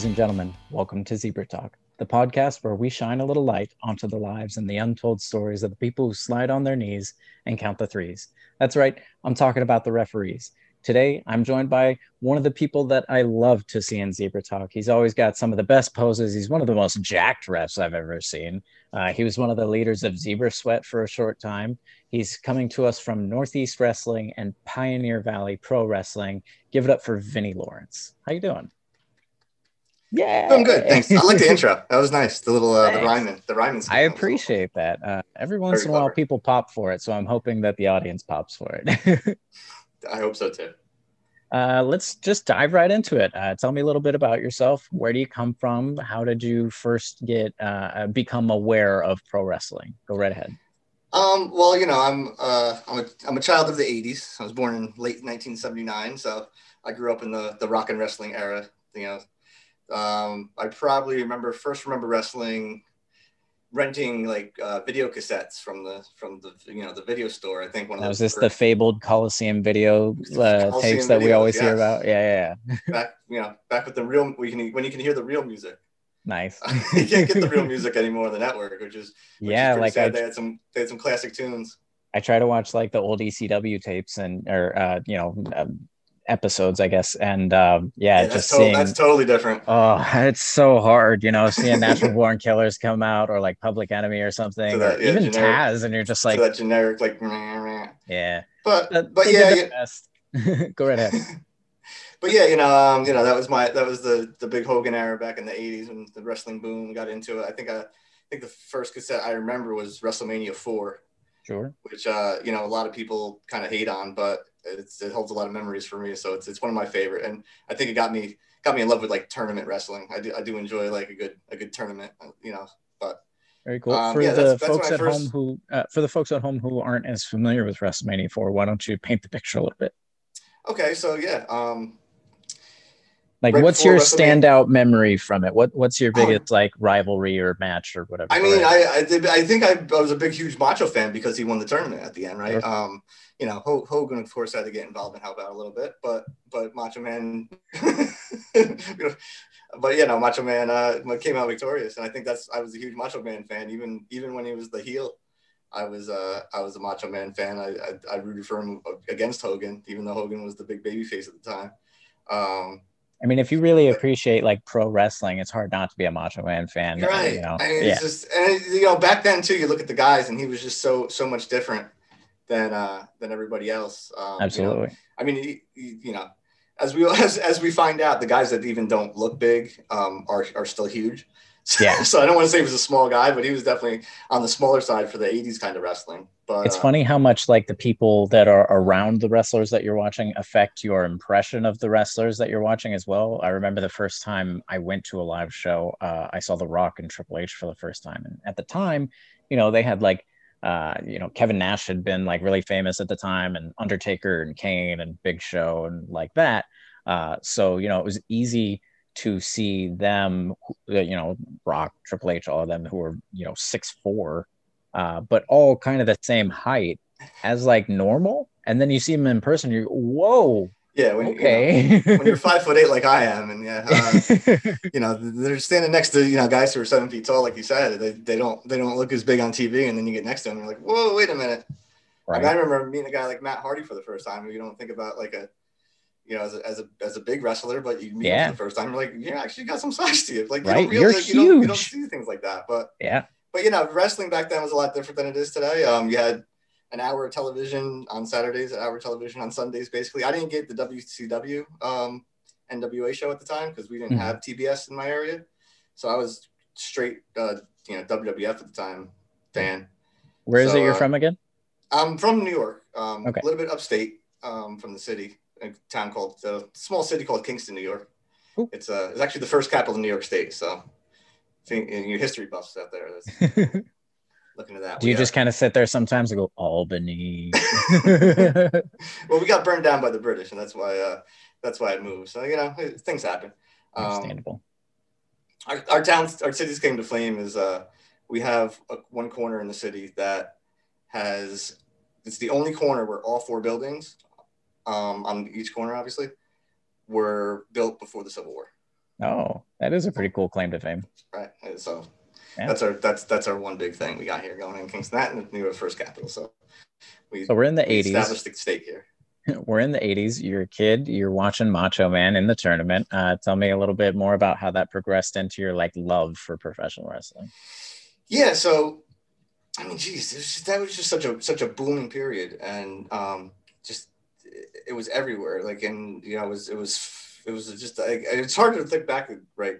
Ladies and gentlemen, welcome to Zebra Talk, the podcast where we shine a little light onto the lives and the untold stories of the people who slide on their knees and count the threes. That's right, I'm talking about the referees. Today, I'm joined by one of the people that I love to see in Zebra Talk. He's always got some of the best poses. He's one of the most jacked refs I've ever seen. Uh, he was one of the leaders of Zebra Sweat for a short time. He's coming to us from Northeast Wrestling and Pioneer Valley Pro Wrestling. Give it up for Vinnie Lawrence. How you doing? Yeah, I'm good. Thanks. I like the intro. That was nice. The little uh, the rhyming, the rhyming. I appreciate that. Uh, every once Very in a while, people pop for it, so I'm hoping that the audience pops for it. I hope so too. Uh, let's just dive right into it. Uh, tell me a little bit about yourself. Where do you come from? How did you first get uh, become aware of pro wrestling? Go right ahead. Um, well, you know, I'm uh, I'm a I'm a child of the '80s. I was born in late 1979, so I grew up in the the rock and wrestling era. You know, um, I probably remember first remember wrestling renting like uh, video cassettes from the from the you know the video store. I think one of was this the fabled Coliseum video uh, Coliseum tapes that videos, we always yes. hear about. Yeah, yeah, yeah. back you know back with the real we can when you can hear the real music. Nice. you can't get the real music anymore on the network, which is which yeah, is like sad. I, they had some they had some classic tunes. I try to watch like the old ECW tapes and or uh, you know um, episodes, I guess. And um, yeah, yeah just to- seeing that's totally different. Oh, it's so hard, you know, seeing Natural Born Killers come out or like Public Enemy or something, that, or yeah, even generic, Taz, and you're just like that generic, like yeah. But but, but yeah, yeah. go right ahead. but yeah, you know, um, you know, that was my that was the the big Hogan era back in the '80s when the wrestling boom got into it. I think I, I think the first cassette I remember was WrestleMania four. Sure. Which uh, you know, a lot of people kind of hate on, but it's, it holds a lot of memories for me. So it's, it's one of my favorite. And I think it got me, got me in love with like tournament wrestling. I do, I do enjoy like a good, a good tournament, uh, you know, but very cool. Um, for yeah, the that's, folks that's at first... home who, uh, for the folks at home who aren't as familiar with WrestleMania 4, why don't you paint the picture a little bit? Okay. So yeah. Um, like right what's your standout memory from it what what's your biggest oh. like rivalry or match or whatever i mean I, I, I think I, I was a big huge macho fan because he won the tournament at the end right sure. um you know, Hogan, of course, had to get involved and help out a little bit, but but Macho Man, you know, but you know, Macho Man uh, came out victorious, and I think that's I was a huge Macho Man fan, even even when he was the heel. I was uh, I was a Macho Man fan. I, I, I rooted for him against Hogan, even though Hogan was the big baby face at the time. Um, I mean, if you really appreciate like pro wrestling, it's hard not to be a Macho Man fan. Right. You know? I mean, yeah. just and you know back then too. You look at the guys, and he was just so so much different than uh, than everybody else. Um, Absolutely. You know, I mean, you, you, know, as we as, as we find out, the guys that even don't look big um, are are still huge. So, yeah. so I don't want to say he was a small guy, but he was definitely on the smaller side for the '80s kind of wrestling. But it's uh, funny how much like the people that are around the wrestlers that you're watching affect your impression of the wrestlers that you're watching as well. I remember the first time I went to a live show, uh, I saw The Rock and Triple H for the first time, and at the time, you know, they had like uh, you know, Kevin Nash had been like really famous at the time, and Undertaker and Kane and Big Show and like that. Uh, so you know, it was easy to see them, you know, Rock, Triple H, all of them who were you know six four, uh, but all kind of the same height as like normal. And then you see them in person, you whoa, yeah. When, okay. You know, when you're five foot eight, like I am, and yeah, uh, you know, they're standing next to you know guys who are seven feet tall, like you said. They, they don't they don't look as big on TV, and then you get next to them, and you're like, whoa, wait a minute. Right. I, remember meeting a guy like Matt Hardy for the first time. You don't think about like a you know, as a, as a, as a big wrestler, but you meet yeah. him for the first time, you're like, you actually got some size to you. Like, you right? don't really, you're huge. You don't, you don't see things like that. But yeah, but you know, wrestling back then was a lot different than it is today. Um, you had an hour of television on Saturdays, an hour of television on Sundays. Basically, I didn't get the WCW um, NWA show at the time because we didn't mm-hmm. have TBS in my area, so I was straight, uh, you know, WWF at the time fan. Where is so, it you're uh, from again? I'm from New York, um, okay. a little bit upstate um, from the city, a town called a uh, small city called Kingston, New York. Ooh. It's uh, it's actually the first capital of New York State. So, think in your history buffs out there. looking at that. Do you just kind of sit there sometimes and go Albany? well, we got burned down by the British, and that's why uh, that's why it moved. So you know, things happen. Um, Understandable. our, our towns, our cities came to flame is uh, we have a, one corner in the city that has it's the only corner where all four buildings um, on each corner, obviously, were built before the Civil War. Oh, that is a pretty cool claim to fame. Right. So yeah. that's our that's that's our one big thing we got here going in Kingston. That and the new first capital. So we so we're in the we 80s. Established the stake here. We're in the 80s. You're a kid. You're watching Macho Man in the tournament. Uh, tell me a little bit more about how that progressed into your like love for professional wrestling. Yeah. So, I mean, geez, was just, that was just such a such a booming period, and um, just it was everywhere. Like, and you know, it was it was it was just like, it's hard to think back right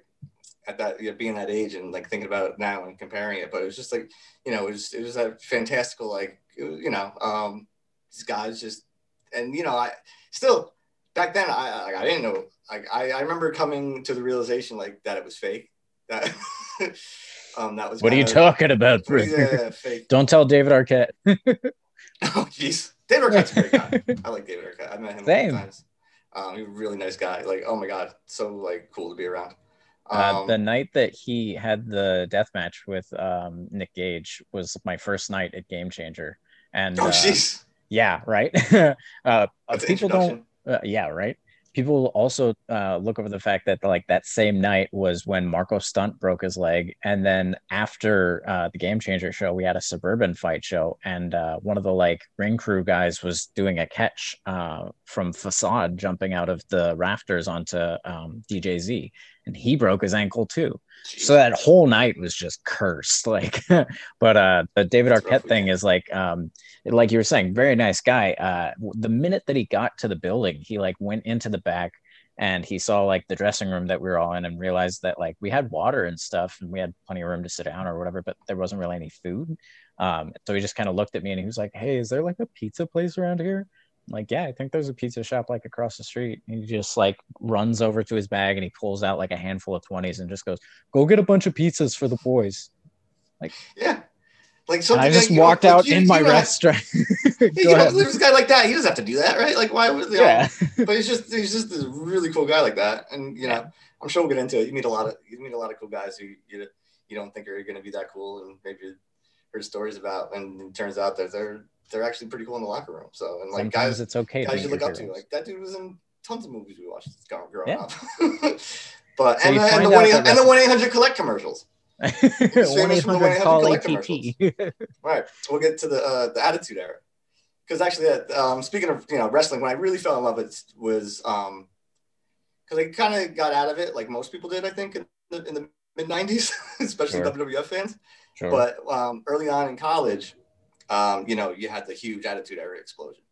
at that you know, being that age and like thinking about it now and comparing it but it was just like you know it was it was a fantastical like was, you know um these guys just and you know i still back then i like i didn't know like i i remember coming to the realization like that it was fake that um that was what are you of, talking about yeah, fake. don't tell david arquette oh jeez david arquette's a great guy i like david arquette i met him Same. times um, he's a really nice guy. Like, oh my god, so like cool to be around. Um, uh, the night that he had the death match with um, Nick Gage was my first night at Game Changer, and oh, uh, yeah, right. uh, people don't, uh, yeah, right? People also uh, look over the fact that like that same night was when Marko Stunt broke his leg, and then after uh, the Game Changer show, we had a suburban fight show, and uh, one of the like ring crew guys was doing a catch uh, from facade, jumping out of the rafters onto um, DJZ, and he broke his ankle too. Jeez. So that whole night was just cursed. Like, but uh, the David That's Arquette thing is like, um, like you were saying, very nice guy. Uh, the minute that he got to the building, he like went into the back and he saw like the dressing room that we were all in and realized that like we had water and stuff and we had plenty of room to sit down or whatever, but there wasn't really any food. Um, so he just kind of looked at me and he was like, "Hey, is there like a pizza place around here?" Like, yeah, I think there's a pizza shop like across the street. And he just like runs over to his bag and he pulls out like a handful of 20s and just goes, go get a bunch of pizzas for the boys. Like, yeah. Like something I just like, walked know, out like, in my restaurant. you know, this guy like that. He doesn't have to do that, right? Like, why would you yeah? but he's just he's just a really cool guy like that, and you know. I'm sure we'll get into it. You meet a lot of you meet a lot of cool guys who you you don't think are going to be that cool, and maybe heard stories about, and it turns out that they're they're actually pretty cool in the locker room. So and like Sometimes guys, it's okay. Guys you look up to like that dude was in tons of movies we watched growing yeah. up. but so and, and, the one and the one eight hundred collect commercials. one eight hundred call ATT. right. So we'll get to the uh, the Attitude Era. Because actually, uh, um, speaking of you know wrestling, when I really fell in love with it was um, because I kind of got out of it, like most people did, I think, in the, in the mid '90s, especially sure. WWF fans. Sure. But um, early on in college, um, you know, you had the huge Attitude Era explosion.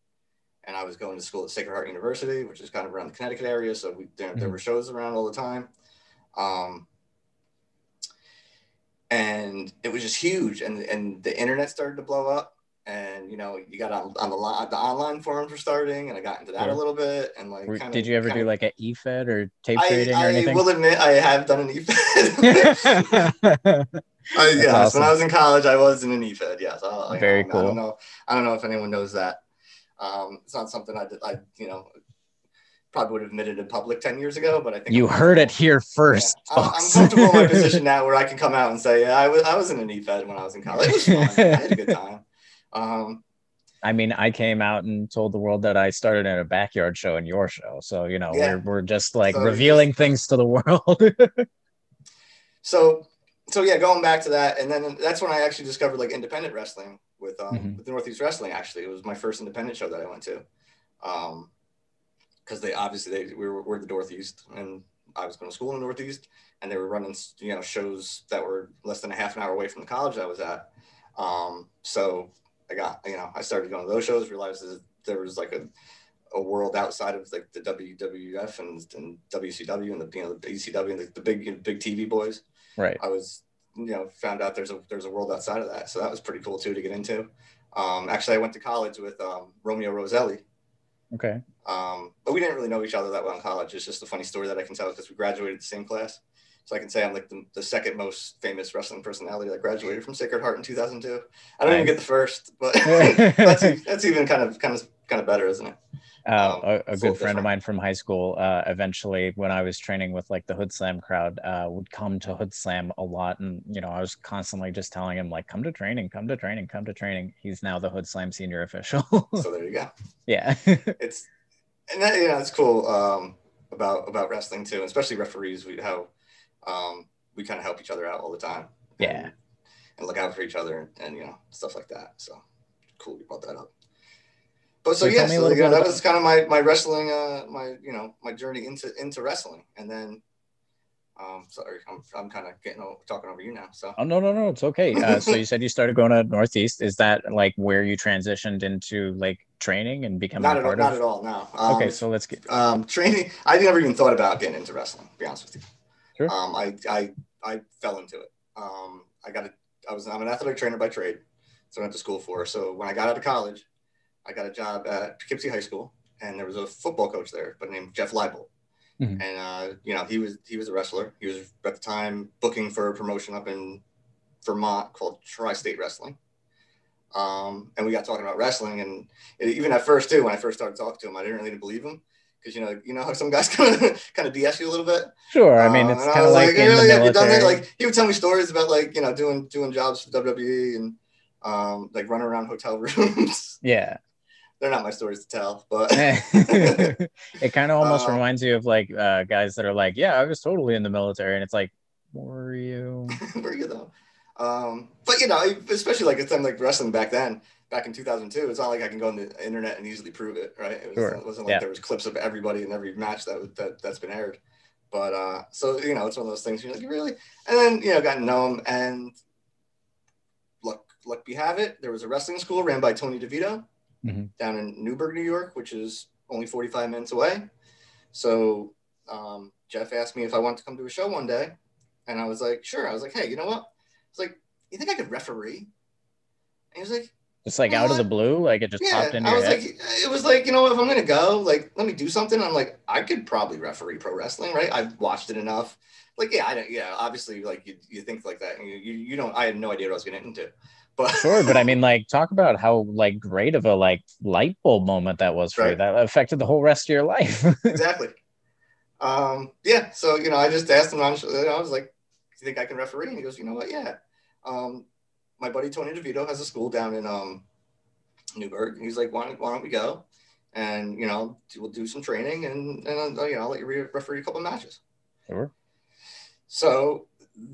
And I was going to school at Sacred Heart University, which is kind of around the Connecticut area. So we, there, mm-hmm. there were shows around all the time. Um, and it was just huge. And, and the internet started to blow up. And you know, you got on, on the the online forums were starting, and I got into that a little bit. And like, kinda, did you ever do like an eFed or tape trading I, or anything? I will admit, I have done an eFed. I, yes, awesome. when I was in college, I was in an eFed. Yes, I, very I, cool. I don't know. I don't know if anyone knows that. Um, it's not something I did. I you know probably would have admitted in public 10 years ago, but I think you I'm heard it here first. Yeah. I'm, I'm, comfortable in my position now where I can come out and say, yeah, I was, I was in an eFed when I was in college. It was. I had a good time. Um, I mean, I came out and told the world that I started at a backyard show in your show. So, you know, yeah. we're, we're just like so revealing just, things to the world. so so yeah, going back to that, and then that's when I actually discovered like independent wrestling with um, mm-hmm. with Northeast Wrestling. Actually, it was my first independent show that I went to, um, because they obviously they we were, we're the Northeast, and I was going to school in the Northeast, and they were running you know shows that were less than a half an hour away from the college I was at. Um, so I got you know I started going to those shows, realized that there was like a a world outside of like the WWF and, and WCW and the you know the ECW and the, the big big TV boys. Right. I was, you know, found out there's a there's a world outside of that, so that was pretty cool too to get into. Um, actually, I went to college with um, Romeo Roselli. Okay. Um, but we didn't really know each other that well in college. It's just a funny story that I can tell because we graduated the same class. So I can say I'm like the, the, second most famous wrestling personality that graduated from Sacred Heart in 2002. I don't nice. even get the first, but that's, that's even kind of kind of kind of better, isn't it? Uh, um, a, a good friend of mine from high school, uh, eventually, when I was training with like the Hoodslam crowd, uh, would come to Hoodslam a lot, and you know, I was constantly just telling him like, "Come to training, come to training, come to training." He's now the Hoodslam senior official. so there you go. Yeah, it's and that, yeah, it's cool. Um, about about wrestling too, especially referees. We how um, we kind of help each other out all the time. Yeah. And, and look out for each other and, and, you know stuff like that. So cool you brought that up. But so, so yeah, so, you know, that was kind of my my wrestling, uh, my you know my journey into into wrestling, and then um, sorry, I'm, I'm kind of getting talking over you now. So. Oh no no no, it's okay. Uh, so you said you started going to Northeast. Is that like where you transitioned into like training and becoming not at all, not at all. No. Um, okay, so let's get um, training. I never even thought about getting into wrestling. To be honest with you. Sure. Um, I I I fell into it. Um, I got a. I was I'm an athletic trainer by trade, so I went to school for. So when I got out of college, I got a job at Poughkeepsie High School, and there was a football coach there, but named Jeff Leibold Mm-hmm. And uh, you know, he was he was a wrestler. He was at the time booking for a promotion up in Vermont called Tri-State Wrestling. Um, and we got talking about wrestling, and it, even at first too, when I first started talking to him, I didn't really believe him because you know you know how some guys kind of kind of BS you a little bit. Sure, I mean it's kind of like, like in really, the military. Like he would tell me stories about like you know doing doing jobs for WWE and um, like running around hotel rooms. Yeah they're not my stories to tell, but it kind of almost um, reminds you of like uh, guys that are like, yeah, I was totally in the military, and it's like, were you? were you though? Um, but you know, especially like it's time like wrestling back then, back in 2002, it's not like I can go on the internet and easily prove it, right? It, was, sure. it wasn't like yeah. there was clips of everybody in every match that that that's been aired. But uh, so you know, it's one of those things you're like, really, and then you know, got to know him, and luck, luck be have it, there was a wrestling school ran by Tony DeVito mm-hmm. down in Newburgh, New York, which is only 45 minutes away. So um, Jeff asked me if I wanted to come to a show one day. And I was like, sure. I was like, hey, you know what? I was like, you think I could referee? And he was like, just like out of the blue, like it just yeah, popped into I was head. like, it was like, you know, if I'm gonna go, like, let me do something. I'm like, I could probably referee pro wrestling, right? I've watched it enough. Like, yeah, I don't, yeah, obviously, like you, you think like that, and you, you, you don't. I had no idea what I was getting into. But sure, but I mean, like, talk about how like great of a like light bulb moment that was for right. you. That affected the whole rest of your life. exactly. Um, yeah. So you know, I just asked him. I was like, "Do you think I can referee?" And he goes, "You know what? Yeah." Um, my buddy Tony DeVito has a school down in um, Newburgh. And he's like, why, why don't we go? And you know, we'll do some training, and and uh, you know, I'll let you referee a couple matches. Sure. So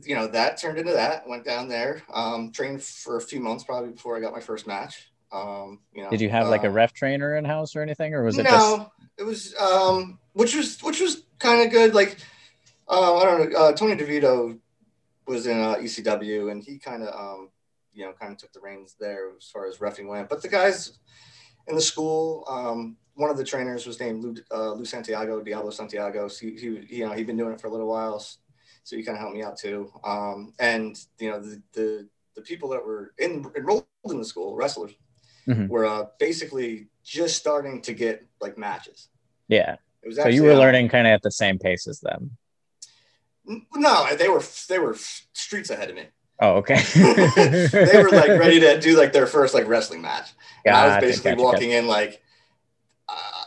you know, that turned into that. Went down there, um, trained for a few months probably before I got my first match. Um, you know, did you have like a um, ref trainer in house or anything, or was it? No, just... it was um, which was which was kind of good. Like uh, I don't know, uh, Tony DeVito was in uh, ECW, and he kind of um, you know kind of took the reins there as far as refing went. But the guys in the school, um, one of the trainers was named Lou, uh, Lou Santiago, Diablo Santiago. So he, he, you know, he'd been doing it for a little while so he kind of helped me out too. Um, and you know, the, the, the people that were in, enrolled in the school, wrestlers, mm-hmm. were uh, basically just starting to get like matches. Yeah. It was so you were uh, learning kind of at the same pace as them. No, they were they were streets ahead of me. Oh, okay. they were like ready to do like their first like wrestling match. Gotcha, I was basically gotcha, walking gotcha. in like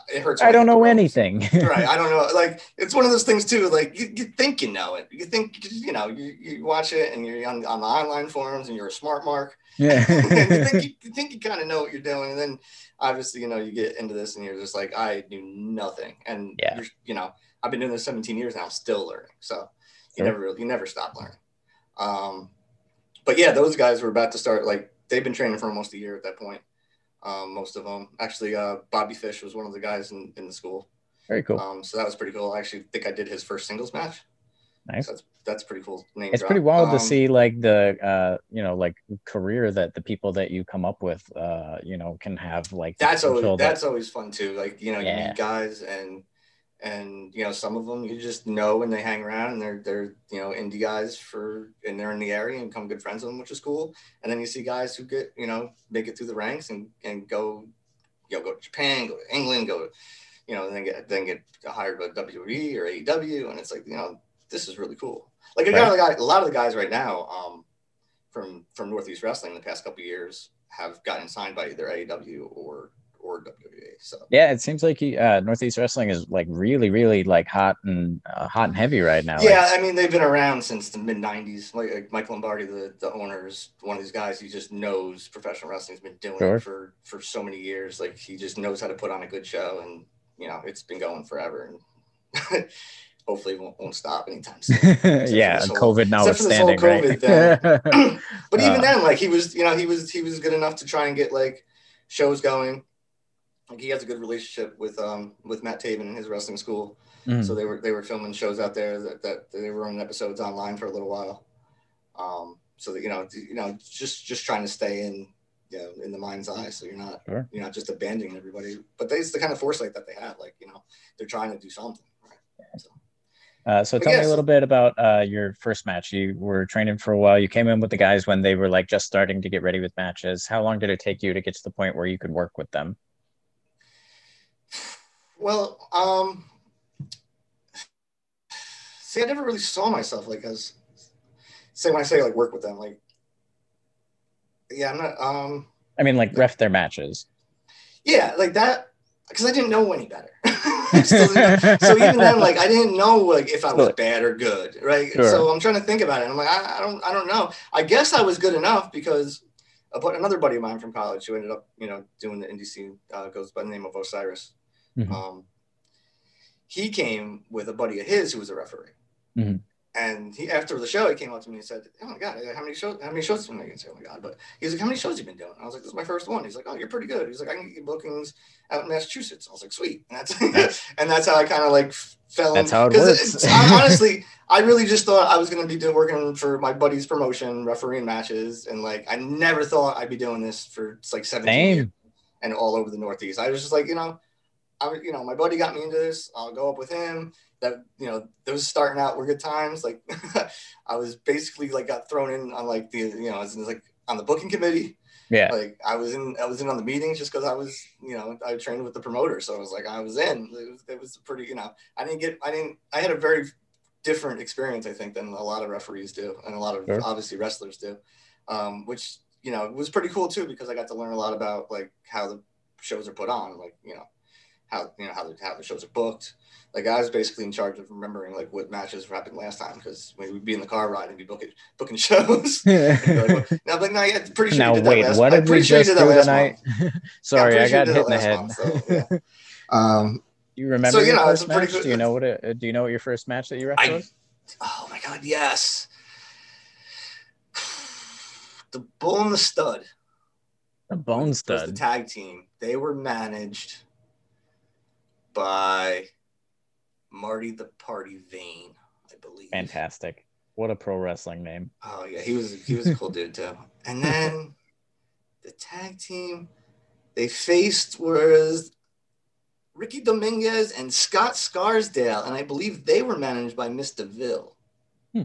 it hurts. I don't know anything. right. I don't know. Like it's one of those things too. Like you, you think you know it. You think you know. You, you watch it and you're on, on the online forums and you're a smart mark. Yeah. you think you, you think you kind of know what you're doing, and then obviously you know you get into this and you're just like I knew nothing. And yeah. you know I've been doing this 17 years now. I'm still learning. So you sure. never really, you never stop learning. Um, but yeah, those guys were about to start. Like they've been training for almost a year at that point um, most of them. Actually, uh, Bobby Fish was one of the guys in, in the school. Very cool. Um, so that was pretty cool. I actually think I did his first singles match. Nice. So that's that's pretty cool. Name it's drop. pretty wild um, to see like the uh, you know like career that the people that you come up with uh, you know can have like that's always that, that's always fun too. Like you know yeah. you meet guys and and you know some of them you just know when they hang around and they're they're you know indie guys for and they're in the area and become good friends with them which is cool. And then you see guys who get you know make it through the ranks and and go you know go to japan go to england go you know and then get then get hired by wwe or aew and it's like you know this is really cool. Like a, right. guy, a lot of the guys right now um from from northeast wrestling the past couple years have gotten signed by either aew or or WWE. So yeah, it seems like he, uh, Northeast Wrestling is like really, really like hot and uh, hot and heavy right now. Yeah, like, I mean they've been around since the mid '90s. Like, like Mike Lombardi, the the owner, is one of these guys. He just knows professional wrestling's been doing sure. it for for so many years. Like he just knows how to put on a good show, and you know it's been going forever. And hopefully it won't, won't stop anytime soon. yeah, whole, COVID notwithstanding, COVID right? but even uh, then, like he was, you know, he was he was good enough to try and get like shows going. Like he has a good relationship with um with Matt Taven and his wrestling school. Mm-hmm. So they were they were filming shows out there that, that they were running episodes online for a little while. Um, so that you know you know just just trying to stay in you know, in the mind's eye. So you're not sure. you're not just abandoning everybody. But it's the kind of foresight that they have. Like you know they're trying to do something. Right? So. Uh, so tell yes. me a little bit about uh, your first match. You were training for a while. You came in with the guys when they were like just starting to get ready with matches. How long did it take you to get to the point where you could work with them? Well, um, see, I never really saw myself like as say when I say like work with them, like yeah, I'm not. Um, I mean, like ref their matches. Yeah, like that because I didn't know any better. so, so, even then, like I didn't know like if I was bad or good, right? Sure. So I'm trying to think about it. I'm like, I, I, don't, I don't know. I guess I was good enough because another buddy of mine from college who ended up, you know, doing the indie scene uh, goes by the name of Osiris. Mm-hmm. Um, he came with a buddy of his who was a referee. Mm-hmm. And he, after the show, he came up to me and said, "Oh my god, how many shows? How many shows?" Have you been say, "Oh my god," but he's like, "How many shows have you been doing?" I was like, "This is my first one." He's like, "Oh, you're pretty good." He's like, "I can get bookings out in Massachusetts." I was like, "Sweet," and that's and that's how I kind of like fell. That's in, how it works. I, honestly, I really just thought I was going to be doing, working for my buddy's promotion, refereeing matches, and like I never thought I'd be doing this for like 17 Same. years and all over the Northeast. I was just like, you know, I you know, my buddy got me into this. I'll go up with him that you know those starting out were good times. Like I was basically like got thrown in on like the you know I was like on the booking committee. Yeah. Like I was in I was in on the meetings just because I was you know I trained with the promoter, so I was like I was in. It was, it was pretty you know I didn't get I didn't I had a very different experience I think than a lot of referees do and a lot of sure. obviously wrestlers do, um, which you know was pretty cool too because I got to learn a lot about like how the shows are put on, like you know how you know how the, how the shows are booked like I was basically in charge of remembering like what matches happened last time because we'd be in the car ride and be booking booking shows. like, now, but no, yeah, pretty sure now, wait, that last, what did we just do tonight? Sorry, yeah, I got hit in the head. Month, so, yeah. um, you remember so, you know, first match? Good, do you know what it, do you know what your first match that you wrestled was? Oh my god, yes. The Bull and the Stud. The Bone Stud. the tag team. They were managed by Marty the Party Vane, I believe. Fantastic. What a pro wrestling name. Oh yeah, he was he was a cool dude too. And then the tag team they faced was Ricky Dominguez and Scott Scarsdale, and I believe they were managed by Miss DeVille. Hmm.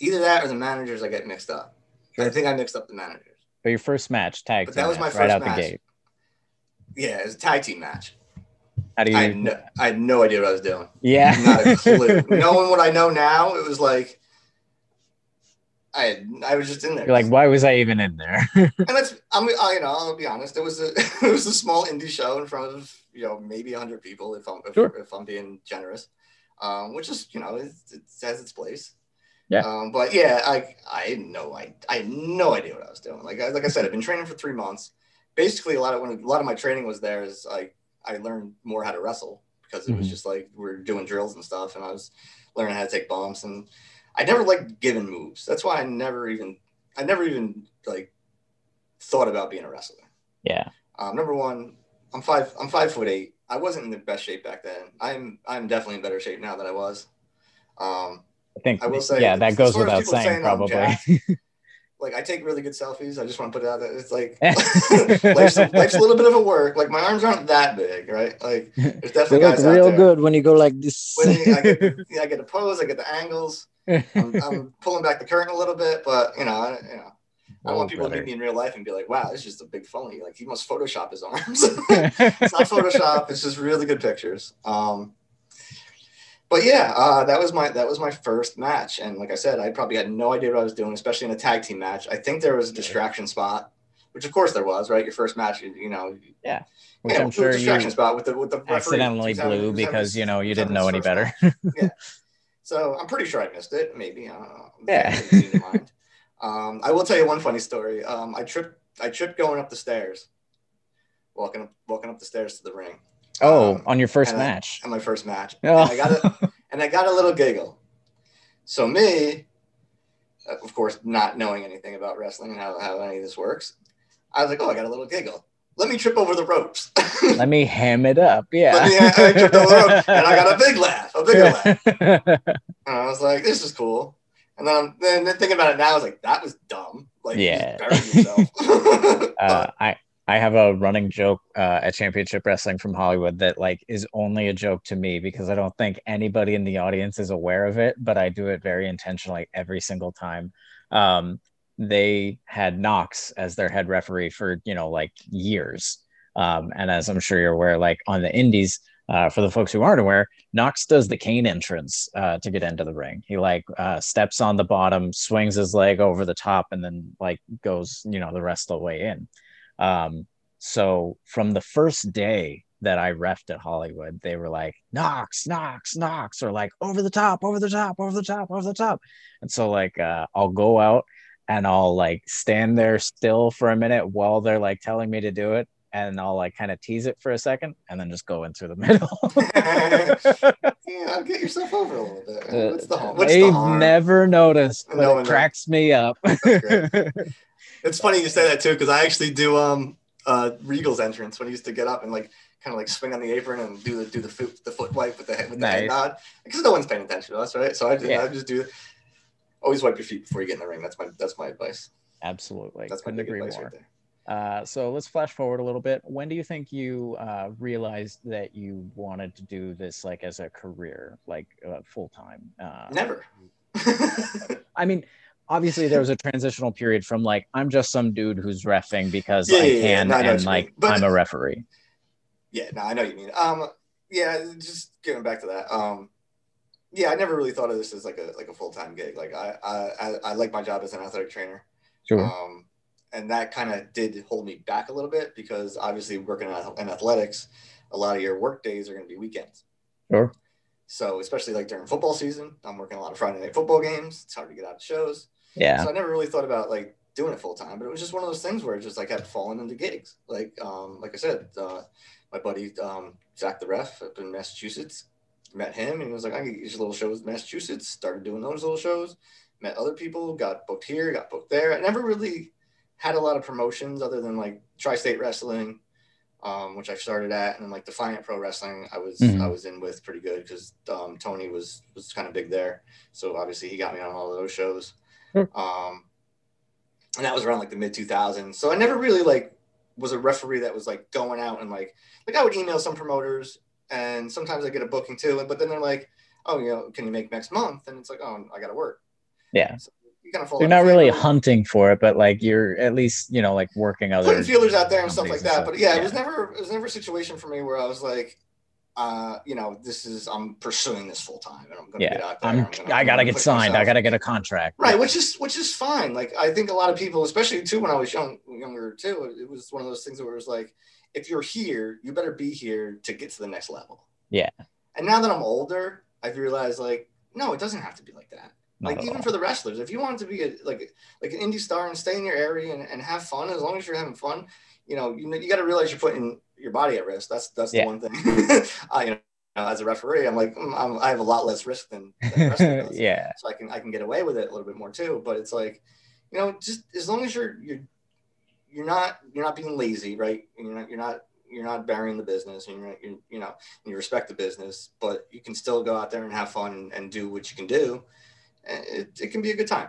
Either that or the managers I get mixed up. Sure. I think I mixed up the managers. But your first match, tag but that was my first right out match. the gate. Yeah, it was a tag team match. How do you? I had, no, I had no idea what I was doing. Yeah, not a clue. Knowing what I know now, it was like I had, I was just in there. You're like, why was I even in there? and that's I'm I, you know I'll be honest. It was a it was a small indie show in front of you know maybe hundred people if I'm if, sure. if, I'm being generous, um, which is you know it, it has its place. Yeah. Um, but yeah, I I had no I I had no idea what I was doing. Like I, like I said, I've been training for three months. Basically, a lot of when a lot of my training was there is like I learned more how to wrestle because it mm-hmm. was just like we are doing drills and stuff, and I was learning how to take bumps. And I never liked giving moves. That's why I never even I never even like thought about being a wrestler. Yeah. Um, number one, I'm five. I'm five foot eight. I wasn't in the best shape back then. I'm I'm definitely in better shape now than I was. Um, I think I will say, yeah, that goes without saying, saying probably. like I take really good selfies. I just want to put it out there. It's like life's, a, life's, a, little bit of a work. Like my arms aren't that big, right? Like there's definitely they look real good when you go like this. when I get, yeah, I get the pose, I get the angles. I'm, I'm, pulling back the curtain a little bit, but you know, I, you know, I oh, want people brother. to meet me in real life and be like, "Wow, this is just a big phony. Like he must Photoshop his arms." it's not Photoshop. It's just really good pictures. Um, but yeah, uh, that was my that was my first match, and like I said, I probably had no idea what I was doing, especially in a tag team match. I think there was a distraction spot, which of course there was, right? Your first match, you, you know. Yeah. Which yeah, I'm sure distraction spot with the with the accidentally blew because you know you didn't know any better. yeah. So I'm pretty sure I missed it. Maybe I don't know. Yeah. um, I will tell you one funny story. Um, I tripped I tripped going up the stairs, walking up walking up the stairs to the ring, Oh, Um, on your first and I- match. at my first match. Oh. And I got a, and I got a little giggle. So me, of course, not knowing anything about wrestling and how, how any of this works, I was like, oh, I got a little giggle. Let me trip over the ropes. Let me ham it up. Yeah. Me, I, I tripped over the and I got a big laugh, a bigger laugh. And I was like, this is cool. And then, I'm, then thinking about it now, I was like, that was dumb. Like, Yeah. yeah. yourself. uh, I I have a running joke uh, at Championship Wrestling from Hollywood that like is only a joke to me because I don't think anybody in the audience is aware of it, but I do it very intentionally every single time. Um, they had Knox as their head referee for you know like years, um, and as I'm sure you're aware, like on the Indies. Uh, for the folks who aren't aware, Knox does the Kane entrance uh, to get into the ring. He like uh, steps on the bottom, swings his leg over the top, and then like goes, you know, the rest of the way in. Um, so from the first day that I refed at Hollywood, they were like, Knox, Knox, Knox, or like over the top, over the top, over the top, over the top. And so like uh, I'll go out and I'll like stand there still for a minute while they're like telling me to do it. And I'll like kind of tease it for a second and then just go in through the middle. yeah, get yourself over a little bit. What's the? What's They've the never noticed, but No it one knows. cracks me up. It's funny you say that too, because I actually do um uh Regal's entrance when he used to get up and like kind of like swing on the apron and do the do the foot the foot wipe with the head with the head nod because no one's paying attention to us, right? So I just Yeah. I just do always wipe your feet before you get in the ring. That's my that's my advice. Absolutely. That's my Couldn't big agree advice more. right there. Uh, so let's flash forward a little bit. When do you think you uh, realized that you wanted to do this like as a career, like uh, full time? Uh, Never. I mean, obviously there was a transitional period from like I'm just some dude who's refing because Yeah, I yeah, yeah. can, No, I and like. But- I'm a referee. yeah, no, I know what you mean. Um, yeah, just getting back to that. Um, yeah, I never really thought of this as like a like a full time gig. Like I, I I I like my job as an athletic trainer. Um, and that kind of did hold me back a little bit because obviously working in athletics, a lot of your work days are going to be weekends. Sure. So especially like during football season, I'm working a lot of Friday night football games. It's hard to get out of shows. Yeah. So I never really thought about like doing it full time, but it was just one of those things where it just like had fallen into gigs. Like um, like I said, uh, my buddy um, Zach the ref up in Massachusetts met him and he was like, I can get these little shows in Massachusetts. Started doing those little shows. Met other people, got booked here, got booked there. I never really had a lot of promotions other than like Tri-State Wrestling, um, which I started at, and then like Defiant Pro Wrestling, I was Mhm. I was in with pretty good because um, Tony was was kind of big there, so obviously he got me on all of those shows. Sure. Um, and that was around like the mid 2000s. So I never really like was a referee that was like going out and like like I would email some promoters, and sometimes I get a booking too, but then they're like, oh, you know, can you make next month? And it's like, oh, I got to work. Yeah. So you kind of fall. You're not really hunting for it, but like you're at least, you know, like working other putting feelers out there and stuff like that. But yeah, it was never it was never a situation for me where I was like, uh, you know, this is I'm pursuing this full time and I'm gonna Yeah, get out there. I'm, I'm gonna- I gotta gonna get signed. I gotta get a contract. Right, which is which is fine. Like I think a lot of people, especially too when I was young younger too, it was one of those things where it was like, if you're here, you better be here to get to the next level. Yeah. And now that I'm older, I've realized like, no, it doesn't have to be like that. Not like even all. for the wrestlers, if you want to be a, like like an indie star and stay in your area and, and have fun, as long as you're having fun, you know, you, you got to realize you're putting your body at risk. That's that's Yeah. the one thing. I, you know, as a referee, I'm like, mm, I'm, I have a lot less risk than, than yeah. so I can I can get away with it a little bit more too. But it's like, you know, just as long as you're you're you're not you're not being lazy, right? You're not you're not you're not burying the business, and you're, you're you know and you respect the business, but you can still go out there and have fun and, and do what you can do. And It, it can be a good time.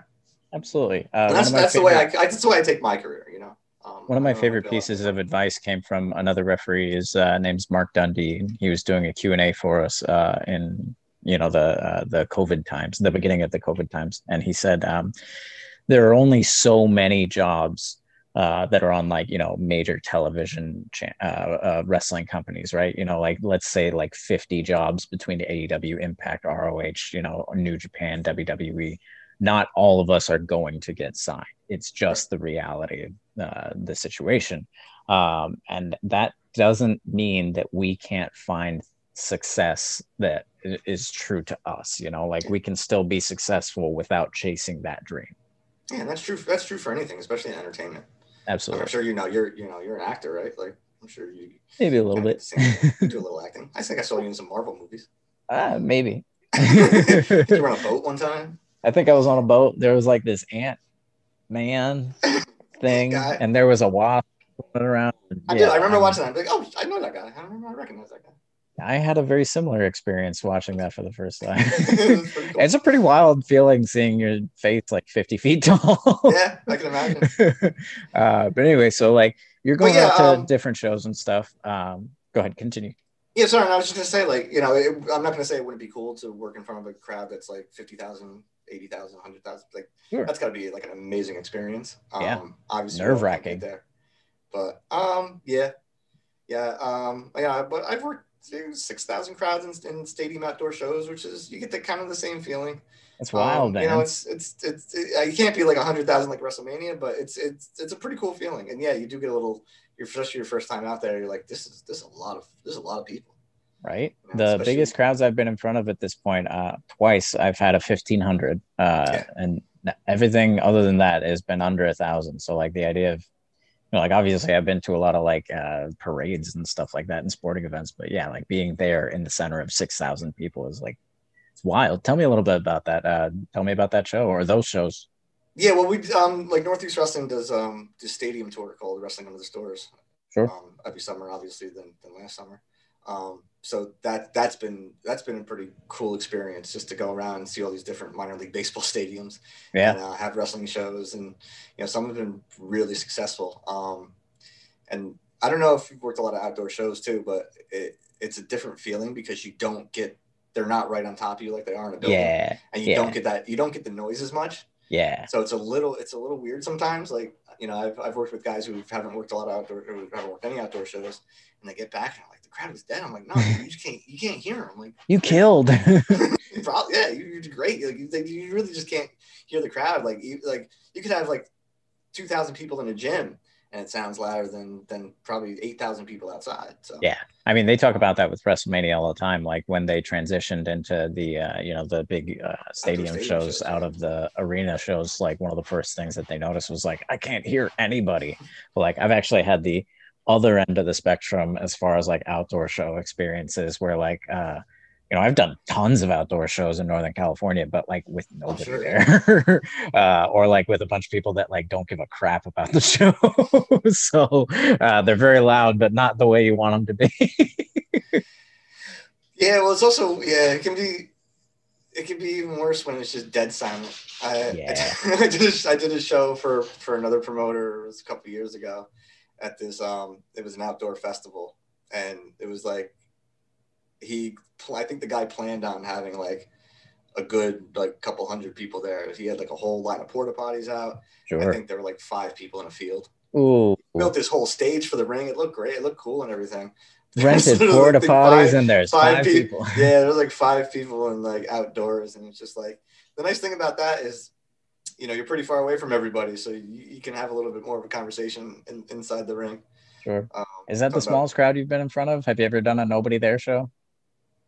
Absolutely. Uh, And that's that's the way I, I that's the way I take my career. You know, um, One of my favorite really go out pieces of advice came from another referee. His uh, name's Mark Dundee. He was doing a Q&A for us uh, in you know the uh, the COVID times, the beginning of the COVID times, and he said um, there are only so many jobs uh, that are on like you know major television cha- uh, uh, wrestling companies, right? You know, like let's say like 50 jobs between AEW, Impact, ROH, you know, New Japan, WWE. Not all of us are going to get signed. It's just the reality of uh, the situation, um, and that doesn't mean that we can't find success that is true to us. You know, like we can still be successful without chasing that dream. Yeah, that's true. That's true for anything, especially in entertainment. Absolutely. I'm sure you know you're you know you're an actor, right? Like I'm sure you maybe a little bit. do a little acting. I think I saw you in some Marvel movies. Uh, maybe. Did you were on a boat one time? I think I was on a boat. There was like this ant man thing, and there was a wasp around. I Yeah, do. I remember um, watching that. I'm like, oh, I know that guy. I remember. I recognize that guy. I had a very similar experience watching that for the first time. It was pretty cool. it's a pretty wild feeling seeing your face like 50 feet tall. yeah, I can imagine. uh, but anyway, so like you're going yeah, out to um, different shows and stuff. Um, go ahead, continue. Yeah, sorry. I was just gonna say, like, you know, it, I'm not gonna say it wouldn't be cool to work in front of a crowd that's like 50,000, 80,000, 100,000. Like, Sure. that's got to be like an amazing experience. Um, Yeah. obviously, we Nerve-wracking. there, but um, yeah, yeah, um, yeah. But I've worked through 6,000 crowds in, in stadium outdoor shows, which is you get the kind of the same feeling. That's wild, Um, man. You know, it's it's it's it, uh, you can't be like a hundred thousand like WrestleMania, but it's it's it's a pretty cool feeling. And yeah, you do get a little. You're especially your first time out there. You're like, this is this is a lot of this is a lot of people. right? you know, The especially- biggest crowds I've been in front of at this point, uh, twice I've had a 1500, uh, Yeah. and everything other than that has been under a thousand. So like the idea of, know, like obviously I've been to a lot of like uh, parades and stuff like that and sporting events, but yeah, like being there in the center of 6,000 people is like, it's wild. Tell me a little bit about that. Uh, tell me about that show or those shows. Yeah, well, we um like Northeast Wrestling does um this stadium tour called Wrestling Under the Stars. Sure. Um, every summer, obviously, than, than last summer. Um, so that that's been that's been a pretty cool experience just to go around and see all these different minor league baseball stadiums. Yeah. and uh, have wrestling shows and you know some have been really successful um and i don't know if you've worked a lot of outdoor shows too but it, it's a different feeling because you don't get they're not right on top of you like they are in a building Yeah. and you yeah. don't get that you don't get the noise as much Yeah. so it's a little it's a little weird sometimes like you know i've, I've worked with guys who haven't worked a lot of outdoor who haven't worked any outdoor shows and they get back and I'm like the crowd is dead i'm like no you just can't you can't hear them like You killed. probably yeah you, are great like you, you really just can't hear the crowd like you like you could have like 2000 people in a gym and it sounds louder than than probably 8000 people outside so Yeah. I mean, they talk about that with WrestleMania all the time. Like when they transitioned into the, uh, you know, the big uh, stadium, stadium shows shows, out yeah. of the arena shows. Like one of the first things that they noticed was like, I can't hear anybody. But like I've actually had the other end of the spectrum as far as like outdoor show experiences, where like, uh, you know, I've done tons of outdoor shows in Northern California, but like with nobody sure, there, uh, or like with a bunch of people that like don't give a crap about the show. so uh, they're very loud, but not the way you want them to be. yeah well it's also yeah it can be it can be even worse when it's just dead silent i, Yeah. I, did a, I did a show for for another promoter it was a couple years ago at this um it was an outdoor festival. And it was like he i think the guy planned on having like a good like couple hundred people there. He had like a whole line of porta potties out. Sure. i think there were like five people in a field. Ooh, built this whole stage for the ring. It looked great. It looked cool and everything. Rented porta like, potties, and there's five five pe- people. yeah, there's like five people in like outdoors, and it's just like the nice thing about that is, you know, you're pretty far away from everybody, so you, you can have a little bit more of a conversation in, inside the ring. Sure. Um, Is that the talk about- smallest crowd you've been in front of? Have you ever done a nobody there show?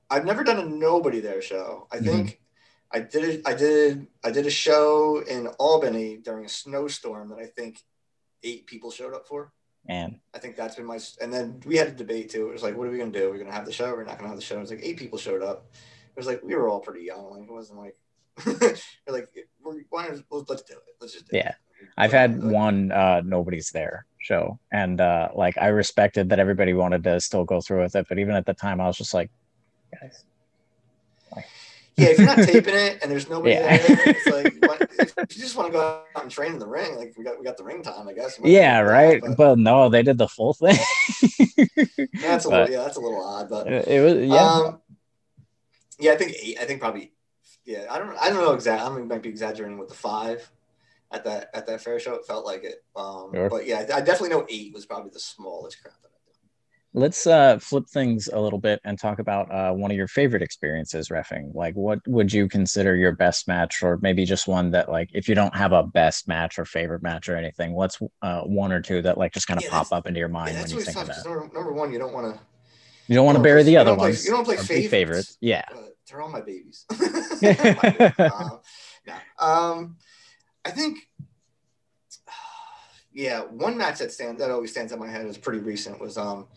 I've never done a nobody there show. I Mhm. think I did. I did. I did a show in Albany during a snowstorm that I think eight people showed up for. Man, I think that's been my. And then we had a debate too. It was like, what are we gonna do? We're we gonna have the show. We're not gonna have the show. It was like eight people showed up. It was like we were all pretty young. Like it wasn't like like we're why let's do it. Let's just do Yeah. it. I've had one uh nobody's there show and uh like I respected that everybody wanted to still go through with it, but even at the time I was just like guys. Yeah, if you're not taping it and there's nobody Yeah. there, it's like if you just want to go out and train in the ring, like we got we got the ring time, I guess. Yeah, right. But But no, they did the full thing. that's a but- little yeah, that's a little odd, but it it was yeah. Um, yeah, I think eight. I think probably. Yeah, I don't. I don't know exactly. I might be exaggerating with the five at that at that fair show. It felt like it. Um, Sure. But yeah, I, I definitely know eight was probably the smallest crowd that done. Let's uh, flip things a little bit and talk about uh, one of your favorite experiences refing. Like, what would you consider your best match, or maybe just one that, like, if you don't have a best match or favorite match or anything, what's uh, one or two that like just kind of Yeah, pop up into your mind Yeah, when you think about? of 'cause that? Number, number one, you don't want to. You don't want to bury the other play- ones. you don't play or big favorites. Yeah. But they're all my babies. Um, no. um, I think. yeah, one match that stands that always stands in my head is pretty recent was um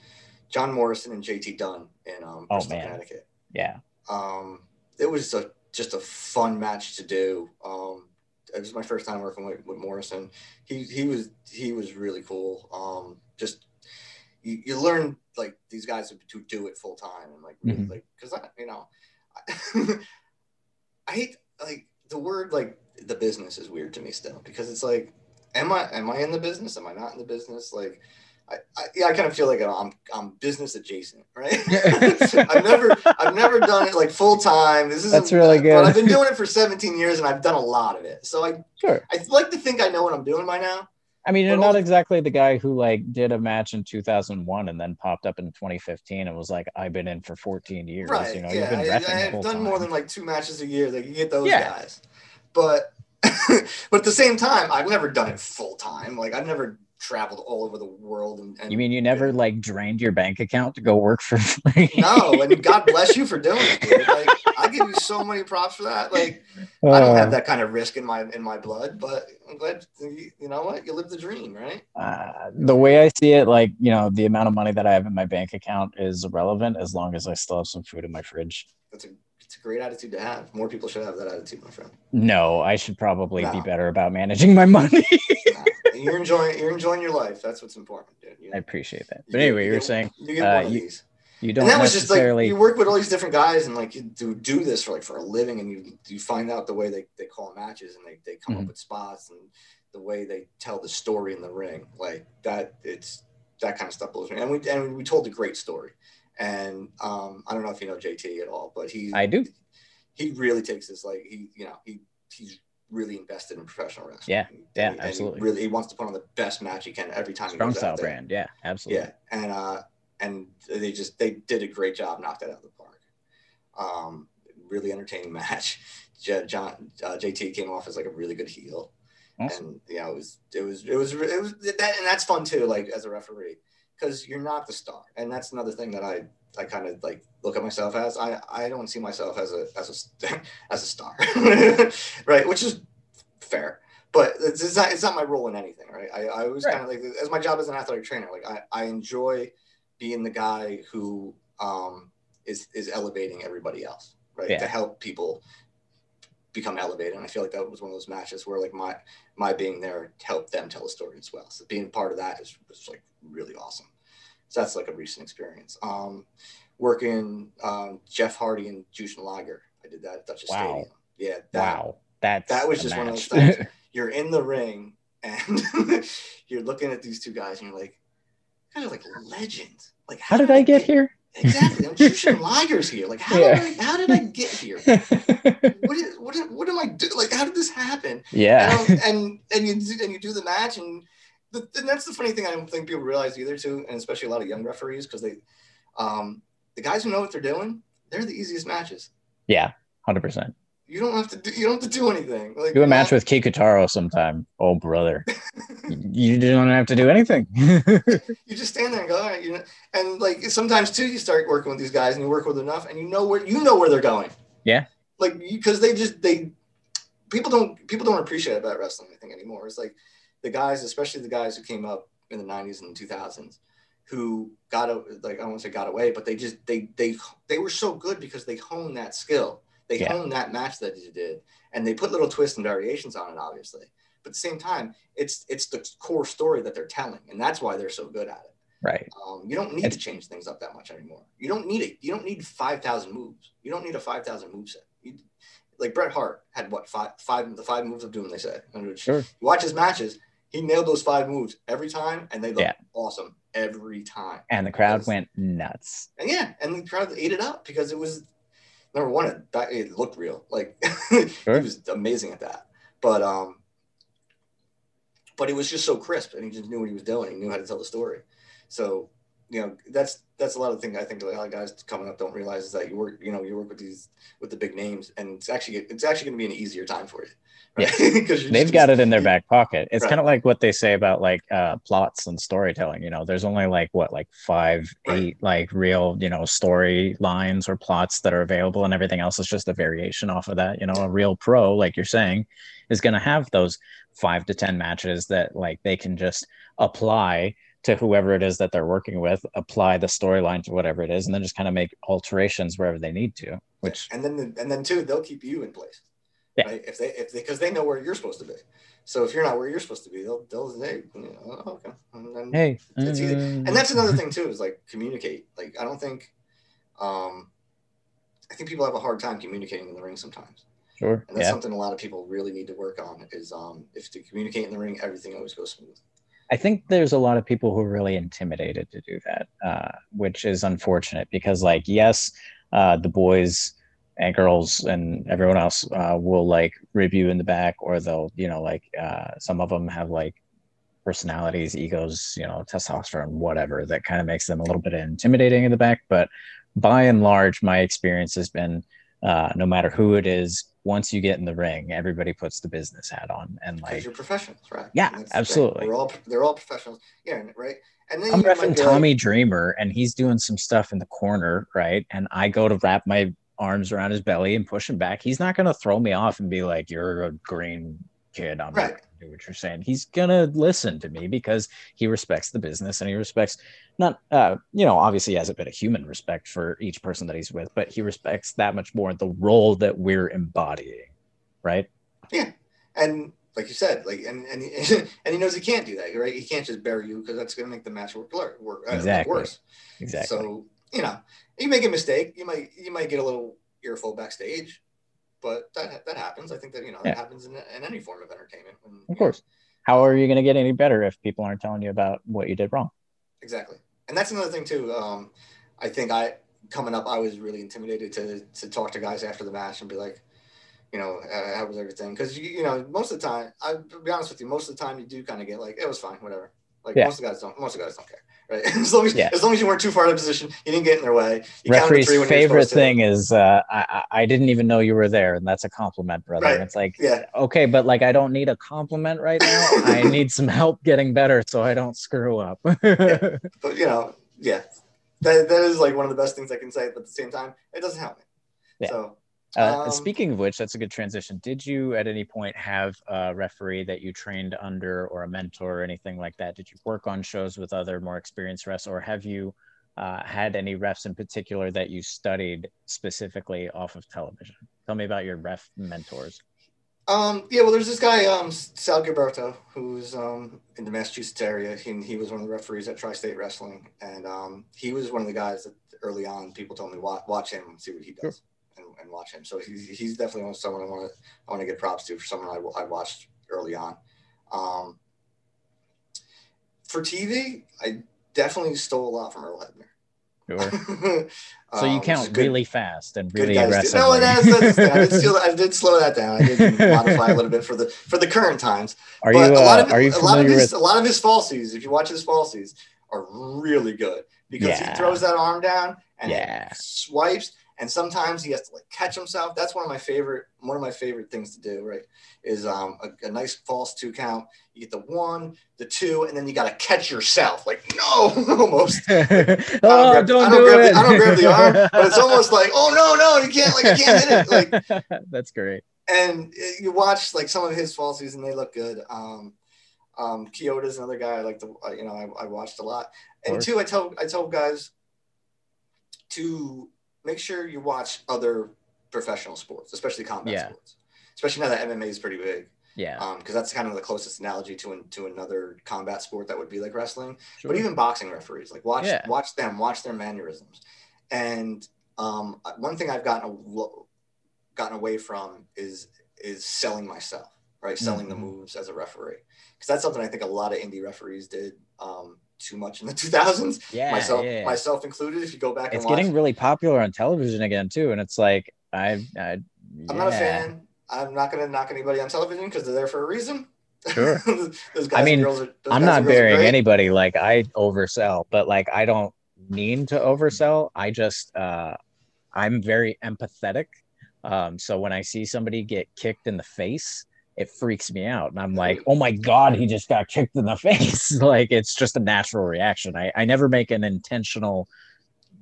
John Morrison and JT Dunn in um Oh, Bristol, man. Connecticut. Yeah. Um, it was a just a fun match to do. Um, it was my first time working with, with Morrison. He he was he was really cool. Um, just you, you learn like these guys to, do it full time and like really Mhm. like because I you know I, hate like the word like the business is weird to me still because it's like am I am I in the business? Am I not in the business? Like I, I yeah I kind of feel like I'm I'm business adjacent right? I've never I've never done it like full time this is That's really good. but I've been doing it for 17 years and I've done a lot of it. So I Sure. I like to think I know what I'm doing by now I mean, you're not exactly the guy who like did a match in 2001 and then popped up in 2015 and was like, "I've been in for 14 years." right You know, yeah you've been I, I have done time. more than like two matches a year like you get those Yeah. guys but but at the same time I've never done it full time like I've never traveled all over the world and, and You mean you never like drained your bank account to go work for free? no and God bless you for doing it like I give you so many props for that like I don't have Uh, that kind of risk in my in my blood, but I'm glad you, you know what you live the dream, right? uh, the way I see it, like you know, the amount of money that I have in my bank account is irrelevant as long as I still have some food in my fridge. That's a it's a great attitude to have. More people should have that attitude, my friend. No, I should probably be better about managing my money. You're enjoying you're enjoing your life. That's what's important, dude. You, I appreciate that. you But get- anyway, you were saying you get uh, of you- these, you don't and that was just like necessarily. you work with all these different guys, and like you do do this for like for a living, and you you find out the way they they call matches, and they they come Mhm. up with spots, and the way they tell the story in the ring, like that. It's that kind of stuff blows me. And we and we told a great story. And um, I don't know if you know JT at all, but he I do. he really takes this like he you know he he's really invested in professional wrestling. Yeah, And- yeah, and he absolutely. really he wants to put on the best match he can every time. he Strong style out there. brand. Yeah, absolutely. Yeah, and uh, and they just they did a great job, knocked it out of the park. Um, really entertaining match. J- John uh, JT came off as like a really good heel, Awesome. and yeah, it was it was it was it was that and that's fun too. Like as a referee, because you're not the star, and that's another thing that I I kind of like look at myself as. I I don't see myself as a as a as a star, right? Which is fair. But it's, it's not it's not my role in anything, right? I, I always Right. kind of like as my job as an athletic trainer, like I, I enjoy being the guy who um, is is elevating everybody else, right? Yeah. To help people become elevated. And I feel like that was one of those matches where like my my being there helped them tell a story as well. So being part of that is was like really awesome. So that's like a recent experience. Um, working um, Jeff Hardy and Jushin Liger. I did that at Dutchess Wow. Stadium. Yeah, that, wow. That's that was just one of those things. You're in the ring and you're looking at these two guys and you're like, kind of like legends. Like How did I get here? Exactly. I'm Jushin Liger's here. Like how Yeah. did I, how did I get here? What is what is, what am I doing? Like how did this happen? yeah. and, and and you do, and you do the match and the, and that's the funny thing I don't think people realize either too, and especially a lot of young referees because they, um, the guys who know what they're doing, they're the easiest matches. Yeah. Hundred percent. You don't have to do you don't have to do anything. Like Do a match with Kikutaro sometime. Oh brother. you don't have to do anything. you just stand there and go, all right, you know, and like sometimes too, you start working with these guys and you work with enough, and you know where you know where they're going. Yeah. Like because they just they people don't people don't appreciate about wrestling. I think anymore. It's like the guys, especially the guys who came up in the '90s and the 2000s, who got a, like I don't want to say got away, but they just they they they were so good because they honed that skill. They Yeah. honed that match that you did, and they put little twists and variations on it, obviously. But at the same time, it's it's the core story that they're telling, and that's why they're so good at it. right. Um, you don't need It's- to change things up that much anymore. You don't need it. You don't need five thousand moves. You don't need a five thousand move set. You, like Bret Hart had what five five the five moves of doom they which- Sure. You watch his matches, he nailed those five moves every time, and they looked Yeah. awesome every time. And the crowd Because- went nuts. And yeah, and the crowd ate it up because it was number one. It, it looked real. Like he was amazing at that. But um, but it was just so crisp, and he just knew what he was doing. He knew how to tell the story. So you know that's that's a lot of things I think a lot of guys coming up don't realize is that you work you know you work with these with the big names and it's actually it's actually going to be an easier time for you. Right? Yeah, because they've just, got it in their back pocket. It's right. kind of like what they say about like uh, plots and storytelling. You know, there's only like what like five, right. eight like real you know story lines or plots that are available, and everything else is just a variation off of that. You know, a real pro, like you're saying, is going to have those five to ten matches that like they can just apply to whoever it is that they're working with, apply the storyline to whatever it is, and then just kind of make alterations wherever they need to. Which and then and then too, they'll keep you in place. Yeah. Right? If they if they because they know where you're supposed to be. So if you're not where you're supposed to be, they'll they'll say, you know, oh, okay. And then hey, it's easy. And that's another thing too is like communicate. Like I don't think, um, I think people have a hard time communicating in the ring sometimes. Sure. And that's yeah. something a lot of people really need to work on. Is um, if to communicate in the ring, everything always goes smooth. I think there's a lot of people who are really intimidated to do that, uh, which is unfortunate because, like, yes, uh, the boys and girls and everyone else uh, will like rib you in the back, or they'll, you know, like uh, some of them have like personalities, egos, you know, testosterone, whatever, that kind of makes them a little bit intimidating in the back. But by and large, my experience has been uh, no matter who it is, once you get in the ring, everybody puts the business hat on and like you're professionals, right? Yeah, absolutely. We're all they're all professionals. Yeah, right. And then I'm repping Tommy like, Dreamer, and he's doing some stuff in the corner, right? And I go to wrap my arms around his belly and push him back. He's not gonna throw me off and be like, "You're a green kid. I'm right. not do what you're saying. He's gonna listen to me because he respects the business and he respects not uh, you know, obviously he has a bit of human respect for each person that he's with, but he respects that much more the role that we're embodying, right? Yeah. And like you said, like and and he, and he knows he can't do that, right? He can't just bury you because that's to make the match work, work uh, exactly. worse. Exactly. So you know, you make a mistake, you might you might get a little earful backstage, but that that happens. I think that you know yeah. that happens in, in any form of entertainment. And, of course. How are you going to get any better if people aren't telling you about what you did wrong? Exactly, and that's another thing too. Um, I think I coming up, I was really intimidated to to talk to guys after the match and be like, you know, uh, how was everything? Because you, you know, most of the time, I'll be honest with you, most of the time you do kind of get like, it was fine, whatever. Like yeah. most of the guys don't, most of the guys don't care right? as long as yeah. as long as you weren't too far out of position, you didn't get in their way. You Referee's favorite thing is uh, I I didn't even know you were there, and that's a compliment, brother. Right. It's like yeah. okay, but like I don't need a compliment right now. I need some help getting better so I don't screw up. yeah. But you know, yeah, that that is like one of the best things I can say. But at the same time, it doesn't help me. Yeah. So uh, um, speaking of which, that's a good transition. Did you at any point have a referee that you trained under or a mentor or anything like that? Did you work on shows with other more experienced refs or have you uh, had any refs in particular that you studied specifically off of television? Tell me about your ref mentors. Um, yeah, well, there's this guy, um, Sal Gilberto, who's um, in the Massachusetts area. He, he was one of the referees at Tri State Wrestling. And um, he was one of the guys that early on people told me, watch, watch him and see what he does. And, watch him. So he's, he's definitely someone I want to I want to give props to for someone I, I watched early on. Um, for TV, I definitely stole a lot from Earl Hebner. Sure. so you um, count really fast and really aggressive. No, that's, that's, I, did I did slow that down. I did modify a little bit for the for the current times. Are but you? Uh, a lot of, are you a lot of his with... a lot of his falsies, if you watch his falsies, are really good because yeah. he throws that arm down and yeah. swipes and sometimes he has to like catch himself. That's one of my favorite one of my favorite things to do. Right, is um, a, a nice false two count. You get the one, the two, and then you got to catch yourself. Like no, almost. Oh, don't, don't do it. The, I don't grab the arm, but it's almost like oh no, no, you can't like you can't hit it. Like that's great. And you watch like some of his falsies, and they look good. Um, um, Chioda's another guy I like to, you know, I, I watched a lot. And two, I tell I tell guys to make sure you watch other professional sports, especially combat yeah. sports. Especially now that MMA is pretty big. Yeah. Because um, that's kind of the closest analogy to an, to another combat sport that would be like wrestling. Sure. But even boxing referees, like watch yeah. watch them, watch their mannerisms. And um, one thing I've gotten a, gotten away from is is selling myself, right? Selling mm-hmm. the moves as a referee, because that's something I think a lot of indie referees did. Um, too much in the 2000s. Yeah, myself yeah. myself included. If you go back, it's watch, getting really popular on television again too, and it's like I, I am yeah. not a fan. I'm not going to knock anybody on television because they're there for a reason. Sure. I mean, are, I'm not burying anybody. Like I oversell, but like I don't mean to oversell. I just uh, I'm very empathetic. Um, so when I see somebody get kicked in the face, it freaks me out, and I'm like, oh my god, he just got kicked in the face. like it's just a natural reaction. I I never make an intentional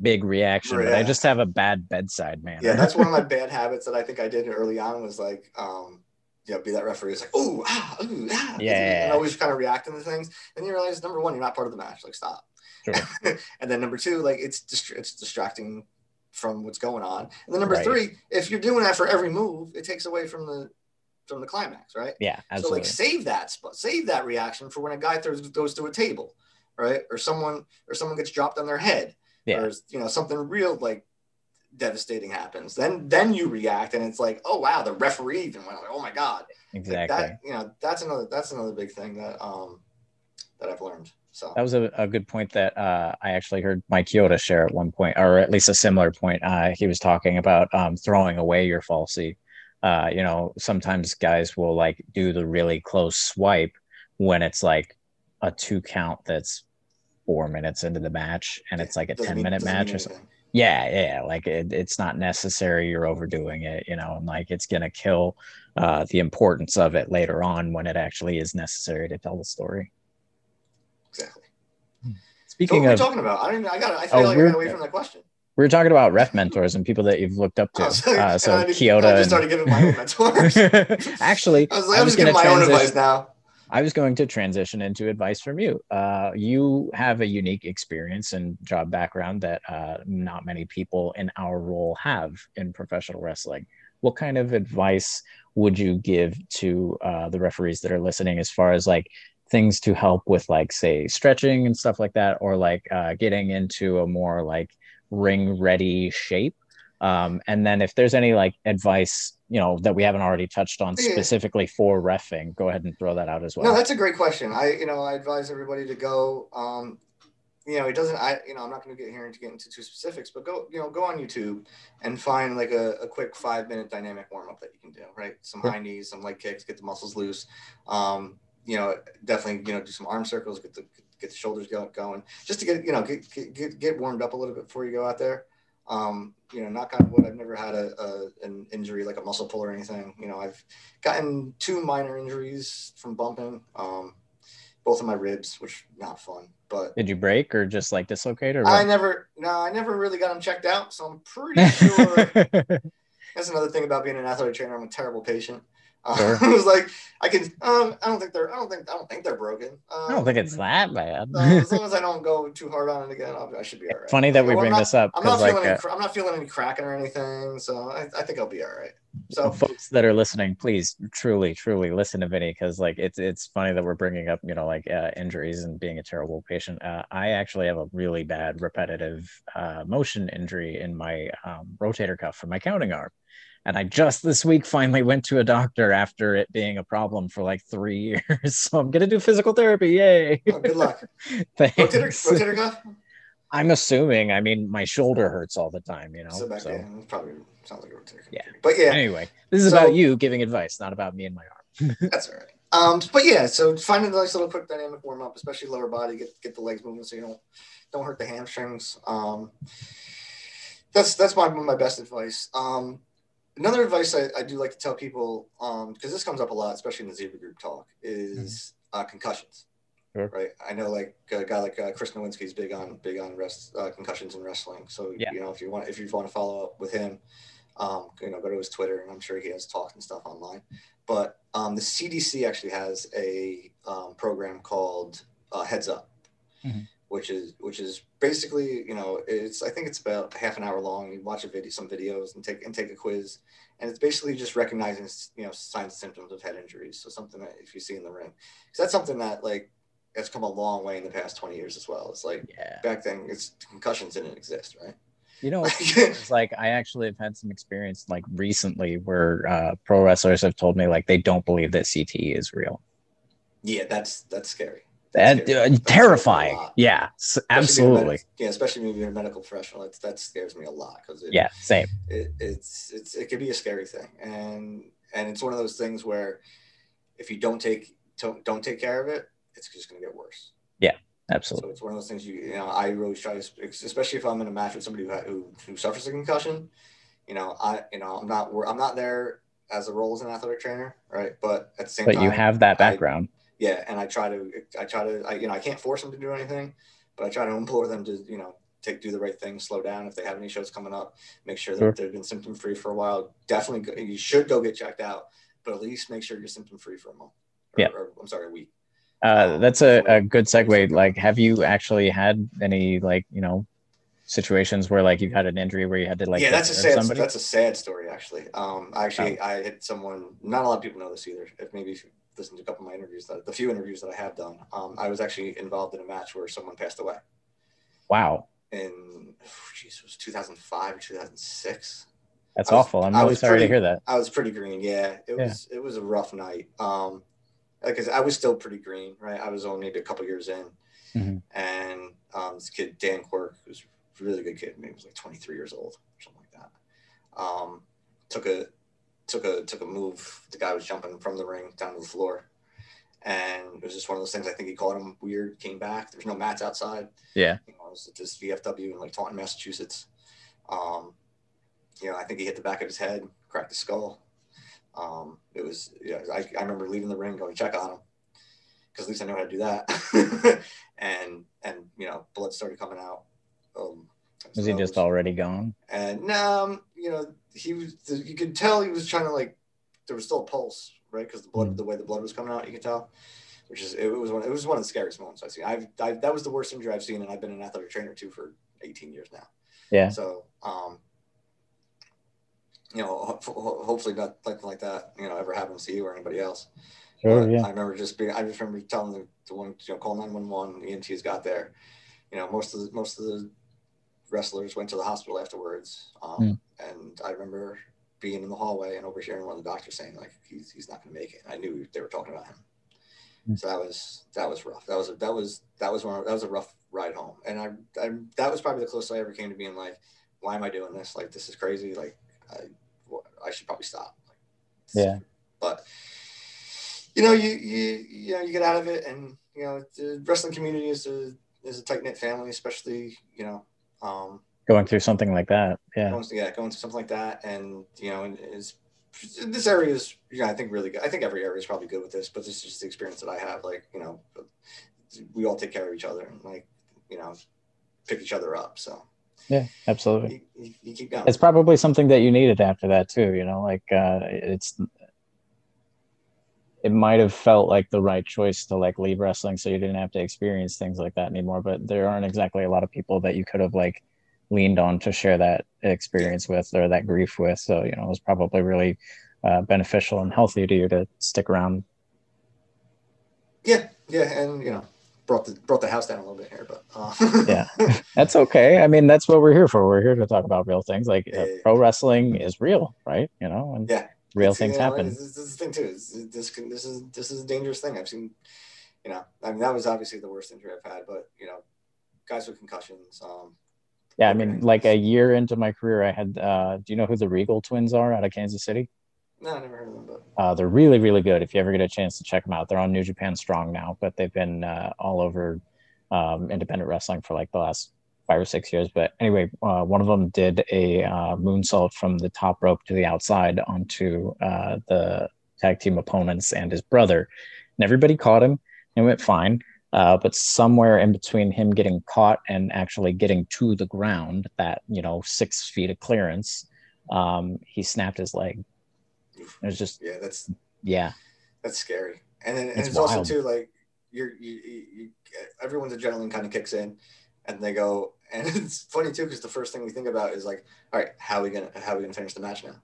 big reaction, but I just have a bad bedside manner. Yeah, that's one of my bad habits that I think I did early on was like, um, you know, be that referee. It's like, oh, ah, ooh, ah. Yeah. And always kind of reacting to things. And you realize, number one, you're not part of the match. Like, stop. Sure. and then number two, like, it's dist- it's distracting from what's going on. And then number right. three, if you're doing that for every move, it takes away from the from the climax, right? Yeah, absolutely. So like, save that spot, save that reaction for when a guy throws goes through a table, right? Or someone or someone gets dropped on their head yeah. or you know something real like devastating happens then then you react and it's like oh wow the referee even went like oh my god exactly like that, you know that's another that's another big thing that um that i've learned so that was a, a good point that uh, I actually heard Mike Chioda share at one point, or at least a similar point. Uh, he was talking about um, throwing away your falsie. Uh, you know, sometimes guys will like do the really close swipe when it's like a two count that's four minutes into the match and it's like a 10 minute match or something. Yeah, yeah, like it, it's not necessary. You're overdoing it, you know, and like it's gonna kill uh, the importance of it later on when it actually is necessary to tell the story. Exactly. Speaking so of, talking about, I don't. I got. I feel oh, like I got away from that question. We were talking about ref mentors and people that you've looked up to. So, uh, so Chioda. I just started giving my own mentors. Actually, I was like, I'm just giving my own advice now. I was going to transition into advice from you. Uh, you have a unique experience and job background that uh, not many people in our role have in professional wrestling. What kind of advice would you give to uh, the referees that are listening as far as like things to help with like say stretching and stuff like that, or like uh, getting into a more like ring ready shape? Um, and then if there's any like advice, you know, that we haven't already touched on specifically for refing, go ahead and throw that out as well. No, that's a great question. I, you know, I advise everybody to go, um, you know, it doesn't, I, you know, I'm not going to get here and to get into too specifics, but go, you know, go on YouTube and find like a, a quick five minute dynamic warm up that you can do, right? Some sure. high knees, some leg kicks, get the muscles loose. Um, you know, definitely, you know, do some arm circles, get the, get the shoulders going, just to get, you know, get, get, get warmed up a little bit before you go out there. Um, you know, knock on wood, I've never had a, a, an injury like a muscle pull or anything. You know, I've gotten two minor injuries from bumping, um, both of my ribs, which not fun. But did you break or just like dislocate or? What? I never, no, I never really got them checked out, so I'm pretty sure. that's another thing about being an athletic trainer. I'm a terrible patient. Uh, it was like I can. Um, I don't think they're. I don't think. I don't think they're broken. Um, I don't think it's that bad. uh, as long as I don't go too hard on it again, I'll, i should be all right. Funny that we bring not, this up. I'm not feeling. Like, any, I'm not feeling any cracking or anything, so I, I think I'll be all right. So, folks that are listening, please truly, truly listen to Vinnie because, like, it's it's funny that we're bringing up, you know, like uh, injuries and being a terrible patient. Uh, I actually have a really bad repetitive uh, motion injury in my um, rotator cuff for my counting arm. And I just this week finally went to a doctor after it being a problem for like three years. So I'm gonna do physical therapy. Yay! Oh, good luck. Thanks. Rotator, cuff. I'm assuming. I mean, my shoulder hurts all the time. You know. So, back, so. Probably sounds like a rotator. cuff. Yeah. But yeah. Anyway, this is so, about you giving advice, not about me and my arm. that's all right. Um, but yeah, so find a nice little quick dynamic warm up, especially lower body, get get the legs moving so you don't don't hurt the hamstrings. Um, that's that's my my best advice. Um, another advice I, I, do like to tell people, because um, this comes up a lot, especially in the Zebra Group talk, is mm-hmm. uh, concussions. Sure. Right. I know, like a guy like uh, Chris Nowinski is big on big on rest uh, concussions and wrestling. So yeah. you know, if you want if you want to follow up with him, um, you know, go to his Twitter, and I'm sure he has talks and stuff online. But um, the CDC actually has a um, program called uh, Heads Up, mm-hmm which is which is basically you know it's I think it's about half an hour long. You watch a video, some videos, and take and take a quiz, and it's basically just recognizing you know signs and symptoms of head injuries. So something that if you see in the ring, because that's something that like has come a long way in the past twenty years as well. It's like yeah. back then, it's concussions didn't exist, right? You know, it's like I actually have had some experience like recently where uh, pro wrestlers have told me like they don't believe that CTE is real. Yeah, that's that's scary. That uh, terrifying. Yeah, especially absolutely. yeah, especially when you're a medical professional, it's, that scares me a lot because yeah, same. It, it's it's it can be a scary thing, and and it's one of those things where if you don't take don't, don't take care of it, it's just going to get worse. Yeah, Absolutely. So it's one of those things you, you know, I really try to, especially if I'm in a match with somebody who, who, who suffers a concussion, you know, I, you know, I'm not, I'm not there as a role as an athletic trainer, right? But at the same but time, you have that background. I, yeah, and I try to, I try to, I, you know, I can't force them to do anything, but I try to implore them to, you know, take do the right thing, slow down if they have any shows coming up, make sure that sure. they've been symptom free for a while. Definitely, go, you should go get checked out, but at least make sure you're symptom free for a month. Or, yeah, or, I'm sorry, a week. Uh, um, that's a, a good segue. Like, have you actually had any like you know situations where like you've had an injury where you had to like yeah that's a sad somebody? that's a sad story actually um actually oh. i had someone not a lot of people know this either if maybe if you listen to a couple of my interviews that the few interviews that i have done um i was actually involved in a match where someone passed away. Wow. In geez, it was 2005 or 2006 that's was, awful. I'm really sorry pretty, to hear that. I was pretty green yeah. It was it was a rough night. Um because I was still pretty green, right? I was only maybe a couple years in, mm-hmm. and um, this kid Dan Quirk, who's a really good kid, maybe was like 23 years old or something like that. Um, took a took a took a move. The guy was jumping from the ring down to the floor, and it was just one of those things. I think he caught him weird. Came back. There's no mats outside. Yeah, you know, it was at this VFW in like Taunton, Massachusetts. Um, you know, I think he hit the back of his head, cracked his skull um, it was, yeah, I, I remember leaving the ring, going to check on him because at least I know how to do that. and, and, you know, blood started coming out. Um, was he just already gone? And, um, you know, he was, you could tell he was trying to like, there was still a pulse, right? Because the blood, mm-hmm. the way the blood was coming out, you could tell which is it was one it was one of the scariest moments I've seen. I've, I've, that was the worst injury I've seen, and I've been an athletic trainer too for 18 years now. Yeah. So um, you know, hopefully not something like that, you know, ever happens to you or anybody else. Sure, yeah. I remember just being, I just remember telling the, the one, you know, call 911, the EMTs got there. You know, most of the, most of the wrestlers went to the hospital afterwards. Um, mm. And I remember being in the hallway and overhearing one of the doctors saying like, he's, he's not going to make it. And I knew they were talking about him. Mm. So that was, that was rough. That was, a, that was, that was one, that was a rough ride home. And I, I, that was probably the closest I ever came to being like, why am I doing this? Like, this is crazy. Like, I, I should probably stop. Yeah. But you know, you you you know, you get out of it, and you know, the wrestling community is a is a tight knit family, especially you know, um, going through something like that. Yeah. Going, yeah, going through something like that, and you know, is this area is yeah, I think really good. I think every area is probably good with this, but this is just the experience that I have. Like you know, we all take care of each other and like you know, pick each other up. So yeah, absolutely. You, you, keep going. It's probably something that you needed after that too. You know, like uh, it's it might have felt like the right choice to like leave wrestling so you didn't have to experience things like that anymore. But there aren't exactly a lot of people that you could have like leaned on to share that experience with or that grief with. So you know, it was probably really uh, beneficial and healthy to you to stick around. Yeah, yeah, and you know, brought the brought the house down a little bit here, but uh. yeah, that's okay. I mean, that's what we're here for. We're here to talk about real things. Like uh, pro wrestling is real, right? You know, and yeah, real things you know, happen. This, is the thing too. This, this this is this is a dangerous thing. I've seen. You know, I mean, that was obviously the worst injury I've had, but you know, guys with concussions. Um, yeah, I mean, like a year into my career, I had. Uh, do you know who the Riegel twins are out of Kansas City? No, I never heard of them. But uh, they're really, really good. If you ever get a chance to check them out, they're on New Japan Strong now, but they've been uh, all over um, independent wrestling for like the last five or six years. But anyway, uh, one of them did a uh, moonsault from the top rope to the outside onto uh, the tag team opponents and his brother, and everybody caught him and went fine. Uh, but somewhere in between him getting caught and actually getting to the ground, that you know six feet of clearance, um, he snapped his leg it was just yeah, that's yeah, that's scary. And then and it's, it's also too like you're you, you, everyone's adrenaline kind of kicks in, and they go. And it's funny too because the first thing we think about is like, all right, how are we gonna how are we gonna finish the match now?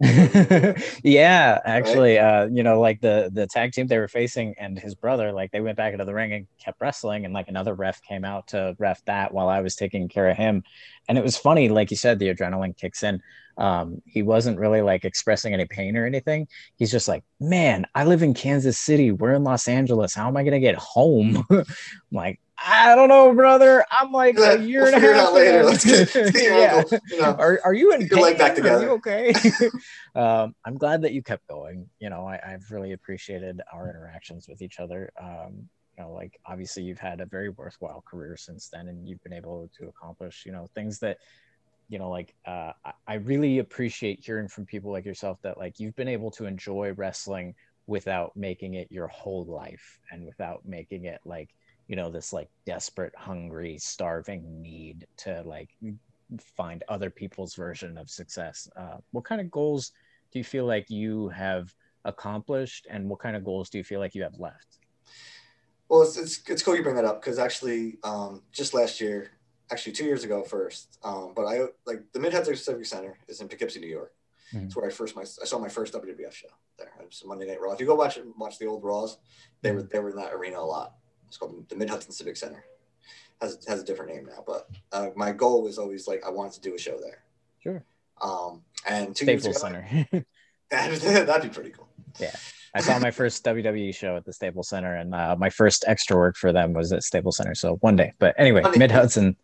yeah, actually, right? uh, you know, like the the tag team they were facing and his brother, like they went back into the ring and kept wrestling, and like another ref came out to ref that while I was taking care of him, and it was funny, like you said, the adrenaline kicks in um, he wasn't really like expressing any pain or anything. He's just like, man, I live in Kansas City. We're in Los Angeles. How am I gonna get home? I'm like, I don't know, brother. I'm like a year we'll and a half later. Let's get, let's get yeah. you know, are, are you in pain? back together. Are you okay? um, I'm glad that you kept going. You know, I, have really appreciated our interactions with each other. Um, you know, like obviously you've had a very worthwhile career since then, and you've been able to accomplish, you know, things that, you know, like uh, I really appreciate hearing from people like yourself that like you've been able to enjoy wrestling without making it your whole life and without making it like you know this like desperate hungry starving need to like find other people's version of success uh, what kind of goals do you feel like you have accomplished and what kind of goals do you feel like you have left? Well it's, it's, it's cool you bring that up because actually um, just last year actually two years ago first um, but i like the mid-hudson civic center is in poughkeepsie new york. Mm-hmm. it's where i first my i saw my first wwf show there. It was monday night raw. If you go watch it watch the old raws they were they were in that arena a lot it's called the mid hudson civic center has, has a different name now but uh, my goal was always like i wanted to do a show there sure um, and two Staples years ago, Center. that'd, that'd be pretty cool. Yeah. I saw my first WWE show at the Staples Center, and uh, my first extra work for them was at Staples Center. So one day, but anyway, Mid Hudson.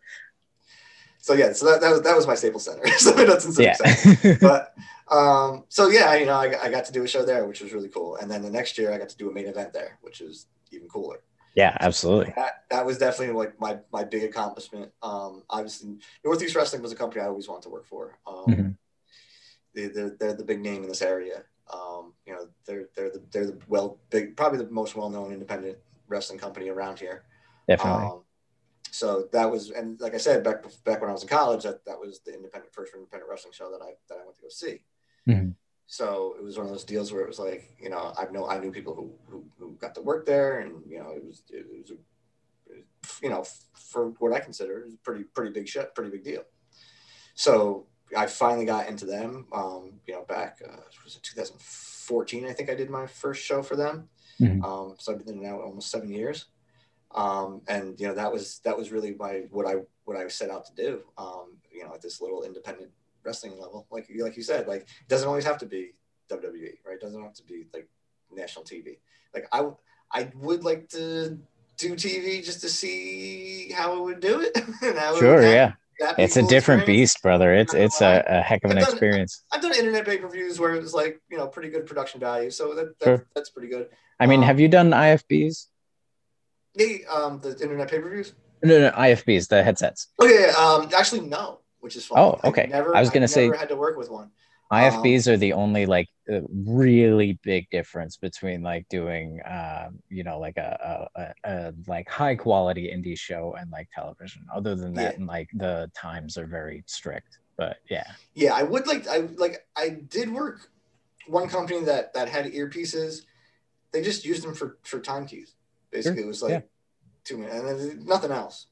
So yeah, so that, that was that was my Staples Center, so Mid Hudson yeah. Center. but um, so yeah, you know, I, I got to do a show there, which was really cool. And then the next year, I got to do a main event there, which was even cooler. Yeah, absolutely. That, that was definitely like my my big accomplishment. Um, obviously, Northeast Wrestling was a company I always wanted to work for. Um, mm-hmm they're, they're the big name in this area. Um, you know, they're they're the they're the well big probably the most well known independent wrestling company around here. Definitely. Um, so that was and like I said back back when I was in college, that that was the independent first independent wrestling show that I that I went to go see. Mm-hmm. So it was one of those deals where it was like, you know, I know I knew people who, who, who got to work there, and you know, it was it was, a, you know, for what I consider is a pretty pretty big shit, pretty big deal. So I finally got into them. Um, you know, back uh, was it 2014? I think I did my first show for them. Mm-hmm. Um, so I've been in now almost seven years. Um, and you know that was that was really my what I what I set out to do. Um, you know, at this little independent wrestling level, like you like you said, like it doesn't always have to be WWE, right? It doesn't have to be like national TV. Like I I would like to do TV just to see how it would do it. sure, yeah it's a different experience. beast, brother. It's it's a, a heck of an I've done, experience. I've done internet pay per views where it was like you know pretty good production value, so that, that sure. that's pretty good. I mean, um, have you done IFBs? The um the internet pay per views. No, no, IFBs, the headsets. Oh yeah, um, actually no, which is fun. Oh, okay. I, never, I was gonna say never had to work with one. IFBs um, are the only like really big difference between like doing uh, you know like a, a, a, like high quality indie show and like television. Other than that, yeah. and like the times are very strict. But yeah. Yeah, I would like I like I did work one company that that had earpieces. They just used them for for time keys. Basically, sure. it was like yeah. two minutes and nothing else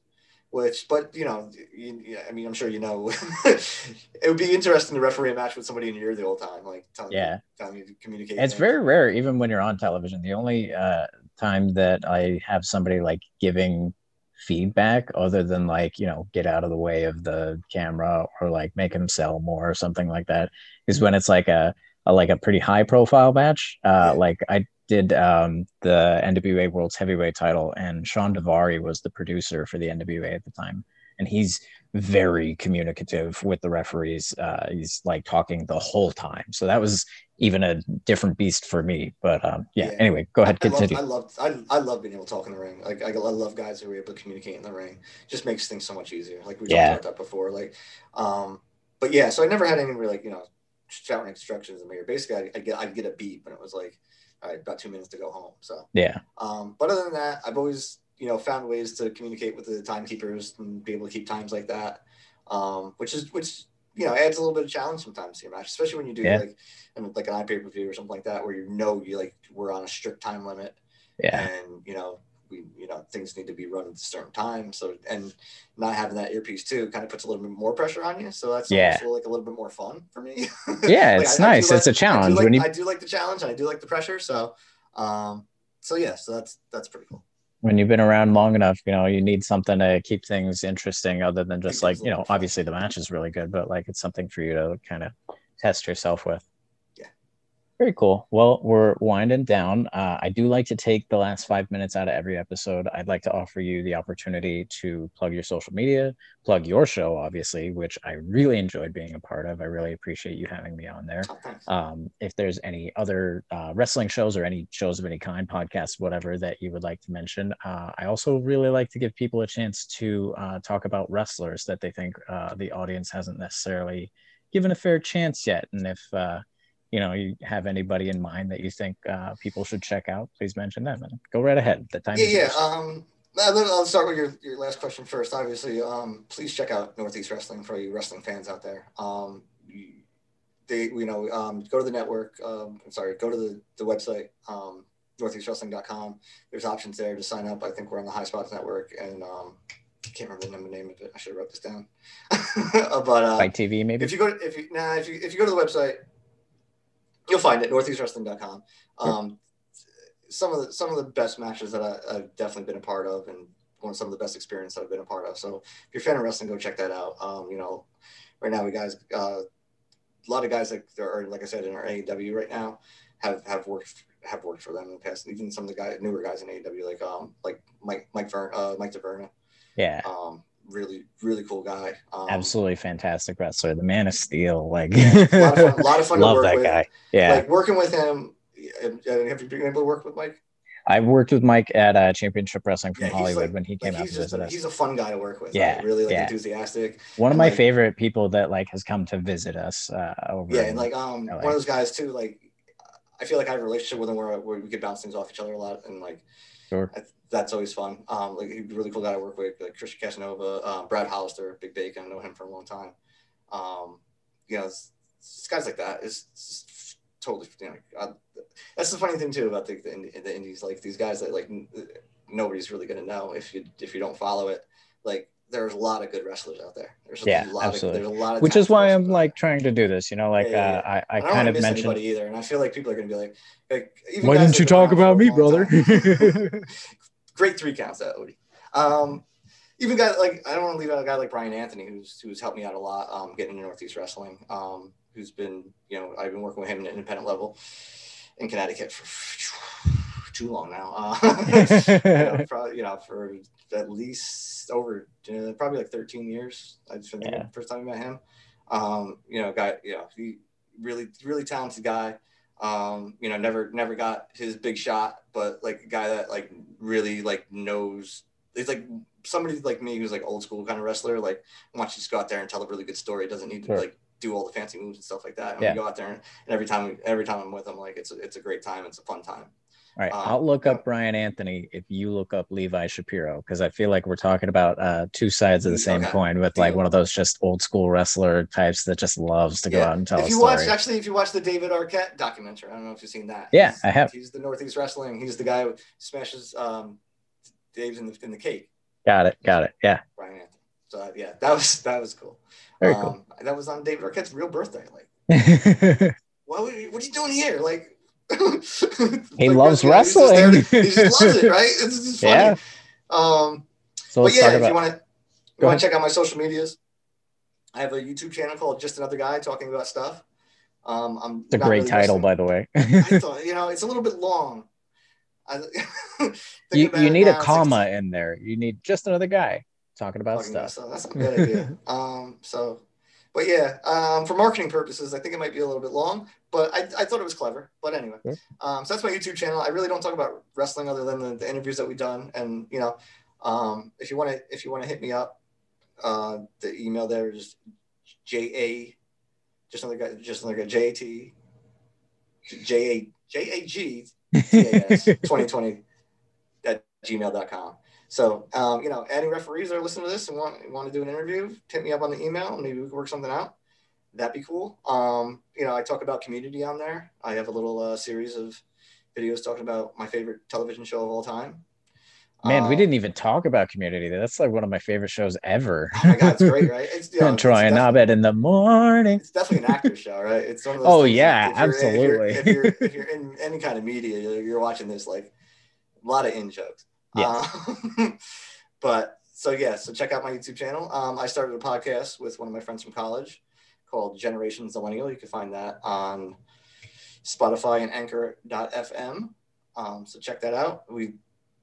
which but you know you, i mean i'm sure you know it would be interesting to referee a match with somebody in your ear the whole time like telling yeah. you, telling you to communicate it's very rare even when you're on television. The only uh, time that i have somebody like giving feedback other than like you know get out of the way of the camera or like make him sell more or something like that is when it's like a, a like a pretty high profile match. Uh yeah. like i did um, the NWA World's Heavyweight title, and Shawn Daivari was the producer for the NWA at the time, and he's very communicative with the referees. Uh, he's like talking the whole time, so that was even a different beast for me. But um, yeah, yeah, Anyway, go ahead, I continue. Love, I love, I, I love being able to talk in the ring. Like I, I love guys who are able to communicate in the ring. Just makes things so much easier. Like we yeah. talked about that before. Like, um, but yeah, so I never had anyone like you know shouting instructions in the mirror. Basically, I, I get I'd get a beat, and it was like right, about two minutes to go home. So yeah. Um, but other than that, I've always you know found ways to communicate with the timekeepers and be able to keep times like that, um, which is which you know adds a little bit of challenge sometimes to your match, especially when you do yeah. like like an iPay per view or something like that, where you know you like we're on a strict time limit. Yeah. And you know we you know things need to be run at a certain time. So and not having that earpiece too kind of puts a little bit more pressure on you. So that's yeah. like a little bit more fun for me. Yeah like, it's I, nice. I it's like, a challenge like, when you I do like the challenge and I do like the pressure. So um so yeah so that's that's pretty cool. When you've been around long enough you know you need something to keep things interesting other than just like you know obviously the match is really good but like it's something for you to kind of test yourself with Very cool. Well, we're winding down. Uh, I do like to take the last five minutes out of every episode. I'd like to offer you the opportunity to plug your social media, plug your show, obviously, which I really enjoyed being a part of. I really appreciate you having me on there. Oh, Um, if there's any other uh, wrestling shows or any shows of any kind, podcasts, whatever that you would like to mention, uh, I also really like to give people a chance to uh, talk about wrestlers that they think uh, the audience hasn't necessarily given a fair chance yet. And if uh, you know you have anybody in mind that you think uh, people should check out, please mention them and go right ahead. The time Yeah, yeah. Um, I'll start with your, your last question first. Obviously, um, please check out Northeast Wrestling for you wrestling fans out there. Um, they, you know, um, go to the network. Um, I'm sorry, go to the, the website, um, northeastwrestling.com. There's options there to sign up. I think we're on the High Spots Network, and um, I can't remember the number name of it. I should have wrote this down. but uh, Fight TV, maybe. if you go to, if you nah, if you if you go to the website, you'll find it northeastwrestling.com. Um, some of the some of the best matches that I, I've definitely been a part of, and one of some of the best experience that I've been a part of. So if you're a fan of wrestling, go check that out. Um, you know, right now we guys, uh, a lot of guys that are like I said in our AEW right now have have worked have worked for them in the past. Even some of the guys, newer guys in AEW, like um like Mike Mike Vern, uh, Mike DeVerna, yeah. um, really really cool guy. Um, Absolutely fantastic wrestler. The Man of Steel, like A lot of fun, a lot of fun to love that with. guy. Yeah, like working with him. Have you been able to work with Mike? I've worked with Mike at uh, Championship Wrestling from Yeah, Hollywood like- when he came Like out he's to visit a, us. he's a fun guy to work with. Yeah, like, really like yeah. enthusiastic. One of and, my favorite people that like has come to visit us uh, over. Yeah, in- and like um LA. one of those guys too. Like I feel like I have a relationship with him where, where we could bounce things off each other a lot, and like Sure. I, that's always fun. Um, like he's a really cool guy to work with. Like Christian Casanova, um, Brad Hollister, Big Bacon. I know him for a long time. Um, you know, it's, it's guys like that. It's, it's totally you know. I, that's the funny thing too about the, the the indies. Like these guys that like n- nobody's really gonna know if you if you don't follow it. Like there's a lot of good wrestlers out there. There's a Yeah, lot absolutely. Of, there's a lot of which is why I'm like trying to do this. You know, like Yeah, yeah, uh, I, I I don't kind of miss mentioned. anybody either, and I feel like people are going to be like, like even Why didn't you talk about me, for a long brother? Great three counts that Odie. Um, even guys like I don't want to leave out a guy like Brian Anthony, who's who's helped me out a lot, um, getting into Northeast Wrestling. Um, who's been you know I've been working with him at an independent level in Connecticut for too long now. Uh, you, know, probably, you know, for at least over uh, probably like 13 years. I think Yeah. the first time I met him. Um, you know, guy, you know, he really, really talented guy. Um, you know, never, never got his big shot, but like a guy that like really like knows. It's like somebody like me who's like old school kind of wrestler. Like wants you to go out there and tell a really good story. Doesn't need to Sure. like do all the fancy moves and stuff like that. And Yeah. we go out there and, and every time, we, every time I'm with him, like it's a, it's a great time. It's a fun time. All right, Um, I'll look up Brian Anthony if you look up Levi Shapiro because I feel like we're talking about uh, two sides of the same Okay. coin with like one of those just old school wrestler types that just loves to go Yeah. out and tell if you watch actually if you watch the david arquette documentary i don't know if you've seen that Yeah, He's- I have. he's the northeast wrestling he's the guy who smashes um dave's in the in the cake got it, got it. Yeah, brian anthony so uh, yeah that was that was cool very um that was on david arquette's real birthday like cool. what, were you- what are you doing here like He like, loves you know, he's just to- wrestling. he just loves it right it's just funny Yeah. um so but yeah, if you want to, Go you want to check out my social medias. I have a YouTube channel called Just Another Guy Talking About Stuff. Um, I'm It's a great really title, wrestling- by the way. I thought, you know, it's a little bit long. I, you you need now, a it's like- comma in there. You need just another guy talking about talking about stuff. stuff. That's a good idea. Um, so, but yeah, um, for marketing purposes, I think it might be a little bit long, but I, I thought it was clever. But anyway, um, so that's my YouTube channel. I really don't talk about wrestling other than the, the interviews that we've done. And you know, um, if you want to, if you want to hit me up, uh, the email there is J A, just another guy, just another guy, J A T, J A J A G T A S 2020 at gmail.com. So, um, you know, any referees that are listening to this and want, want to do an interview, hit me up on the email. Maybe we can work something out. That'd be cool. Um, you know, I talk about community on there. I have a little uh, series of videos talking about my favorite television show of all time. Man, we Um, didn't even talk about Community. That's like one of my favorite shows ever. Oh my God, it's great, right? It's, you know, Troy and Abed in the morning. It's definitely an actor show, right? It's one of those. Oh, yeah, that if you're- absolutely. if, you're, if you're in any kind of media, you're, you're watching this like a lot of in jokes. Yes. Um, but so yeah, so check out my YouTube channel. Um, I started a podcast with one of my friends from college called Generations Millennial. You can find that on Spotify and Anchor.fm. Um, so check that out. We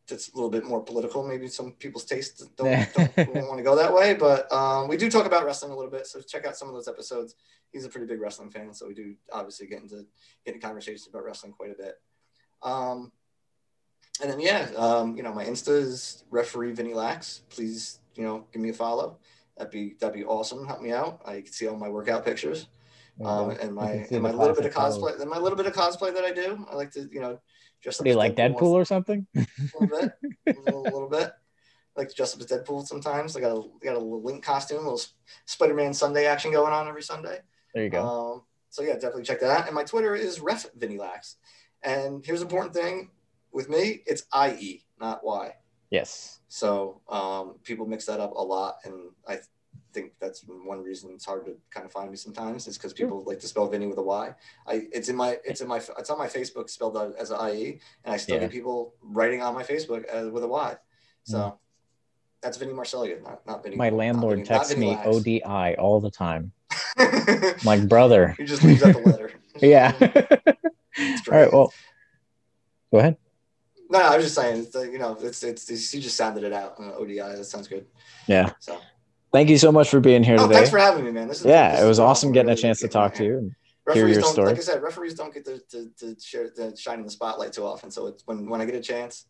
that's a little bit more political. Maybe some people's tastes don't, don't, don't want to go that way, but um, we do talk about wrestling a little bit. So check out some of those episodes. He's a pretty big wrestling fan, so we do obviously get into get into conversations about wrestling quite a bit. Um, and then yeah, um, you know, my Insta is referee Vinny Lax. Please, you know, give me a follow. That'd be that'd be awesome. Help me out. I can see all my workout pictures. Um, and my and my little bit of cosplay and my little bit of cosplay that I do. I like to, you know, just do you like Deadpool, Deadpool or something? A little bit, a little, little bit. I like to dress up as Deadpool sometimes. I got a got a little Link costume, a little Spider-Man Sunday action going on every Sunday. There you go. Um, so yeah, definitely check that out. And my Twitter is ref Vinny Lax. And here's an important thing with me, it's IE, not Y. Yes. So um, people mix that up a lot, and I think that's one reason it's hard to kind of find me sometimes is because people like to spell Vinny with a Y. I it's in my it's in my it's on my Facebook spelled out as IE, and I still yeah. get people writing on my Facebook as, with a Y. So mm. that's Vinny Marcellia, not not Vinny. My landlord Vinny, texts me. ODI all the time. my brother. He just leaves out the letter. yeah. all right. Well, go ahead. No, no, I was just saying, you know, it's, it's, it's you just sounded it out. Uh, ODI, that sounds good. Yeah. So thank you so much for being here oh, today. Thanks for having me, man. This is, yeah, this it was awesome getting really a chance to talk to you and hear your story. Like I said, referees don't get to, to, to share to shine in the spotlight too often. So it's when when I get a chance,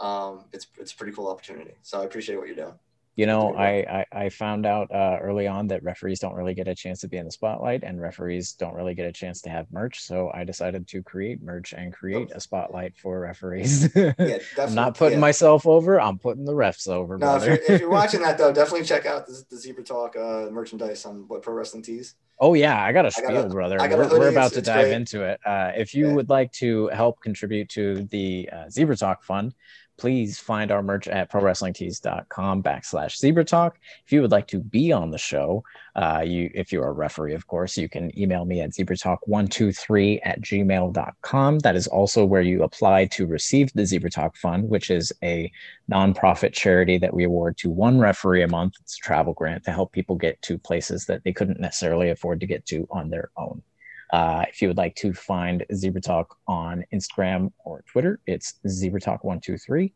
um, it's it's a pretty cool opportunity. So I appreciate what you're doing. You know, I, I, I found out uh, early on that referees don't really get a chance to be in the spotlight, and referees don't really get a chance to have merch. So I decided to create merch and create a spotlight for referees. yeah, I'm not putting yeah. myself over. I'm putting the refs over. No, if you're, if you're, watching that though, definitely check out the, the Zebra Talk uh, merchandise on what Pro Wrestling Tees. Oh yeah, I got a spiel, brother. We're, we're, about it's, to it's dive great. into it. Uh, if you yeah. would like to help contribute to the uh, Zebra Talk Fund, please find our merch at prowrestlingtees.com backslash zebra talk. If you would like to be on the show, uh, you if you're a referee, of course, you can email me at zebratalk123 at gmail.com. That is also where you apply to receive the Zebra Talk Fund, which is a nonprofit charity that we award to one referee a month. It's a travel grant to help people get to places that they couldn't necessarily afford to get to on their own. Uh, if you would like to find Zebra Talk on Instagram or Twitter, it's Zebra Talk123.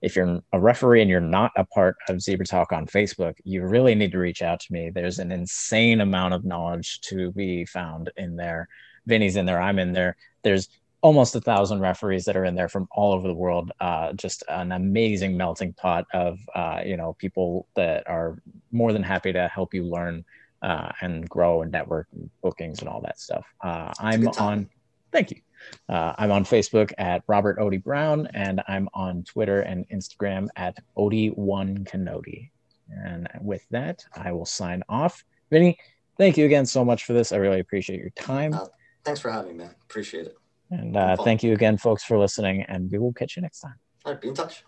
If you're a referee and you're not a part of Zebra Talk on Facebook, you really need to reach out to me. There's an insane amount of knowledge to be found in there. Vinnie's in there, I'm in there. There's almost a thousand referees that are in there from all over the world. Uh, just an amazing melting pot of uh, you know people that are more than happy to help you learn uh, and grow and network and bookings and all that stuff. Uh, I'm on. Thank you. Uh, I'm on Facebook at Robert Odie Brown, and I'm on Twitter and Instagram at Odie One Canody. And with that, I will sign off. Vinnie, thank you again so much for this. I really appreciate your time. Uh, thanks for having me, man. Appreciate it. And uh, thank you again, folks, for listening. And we will catch you next time. All right, be in touch.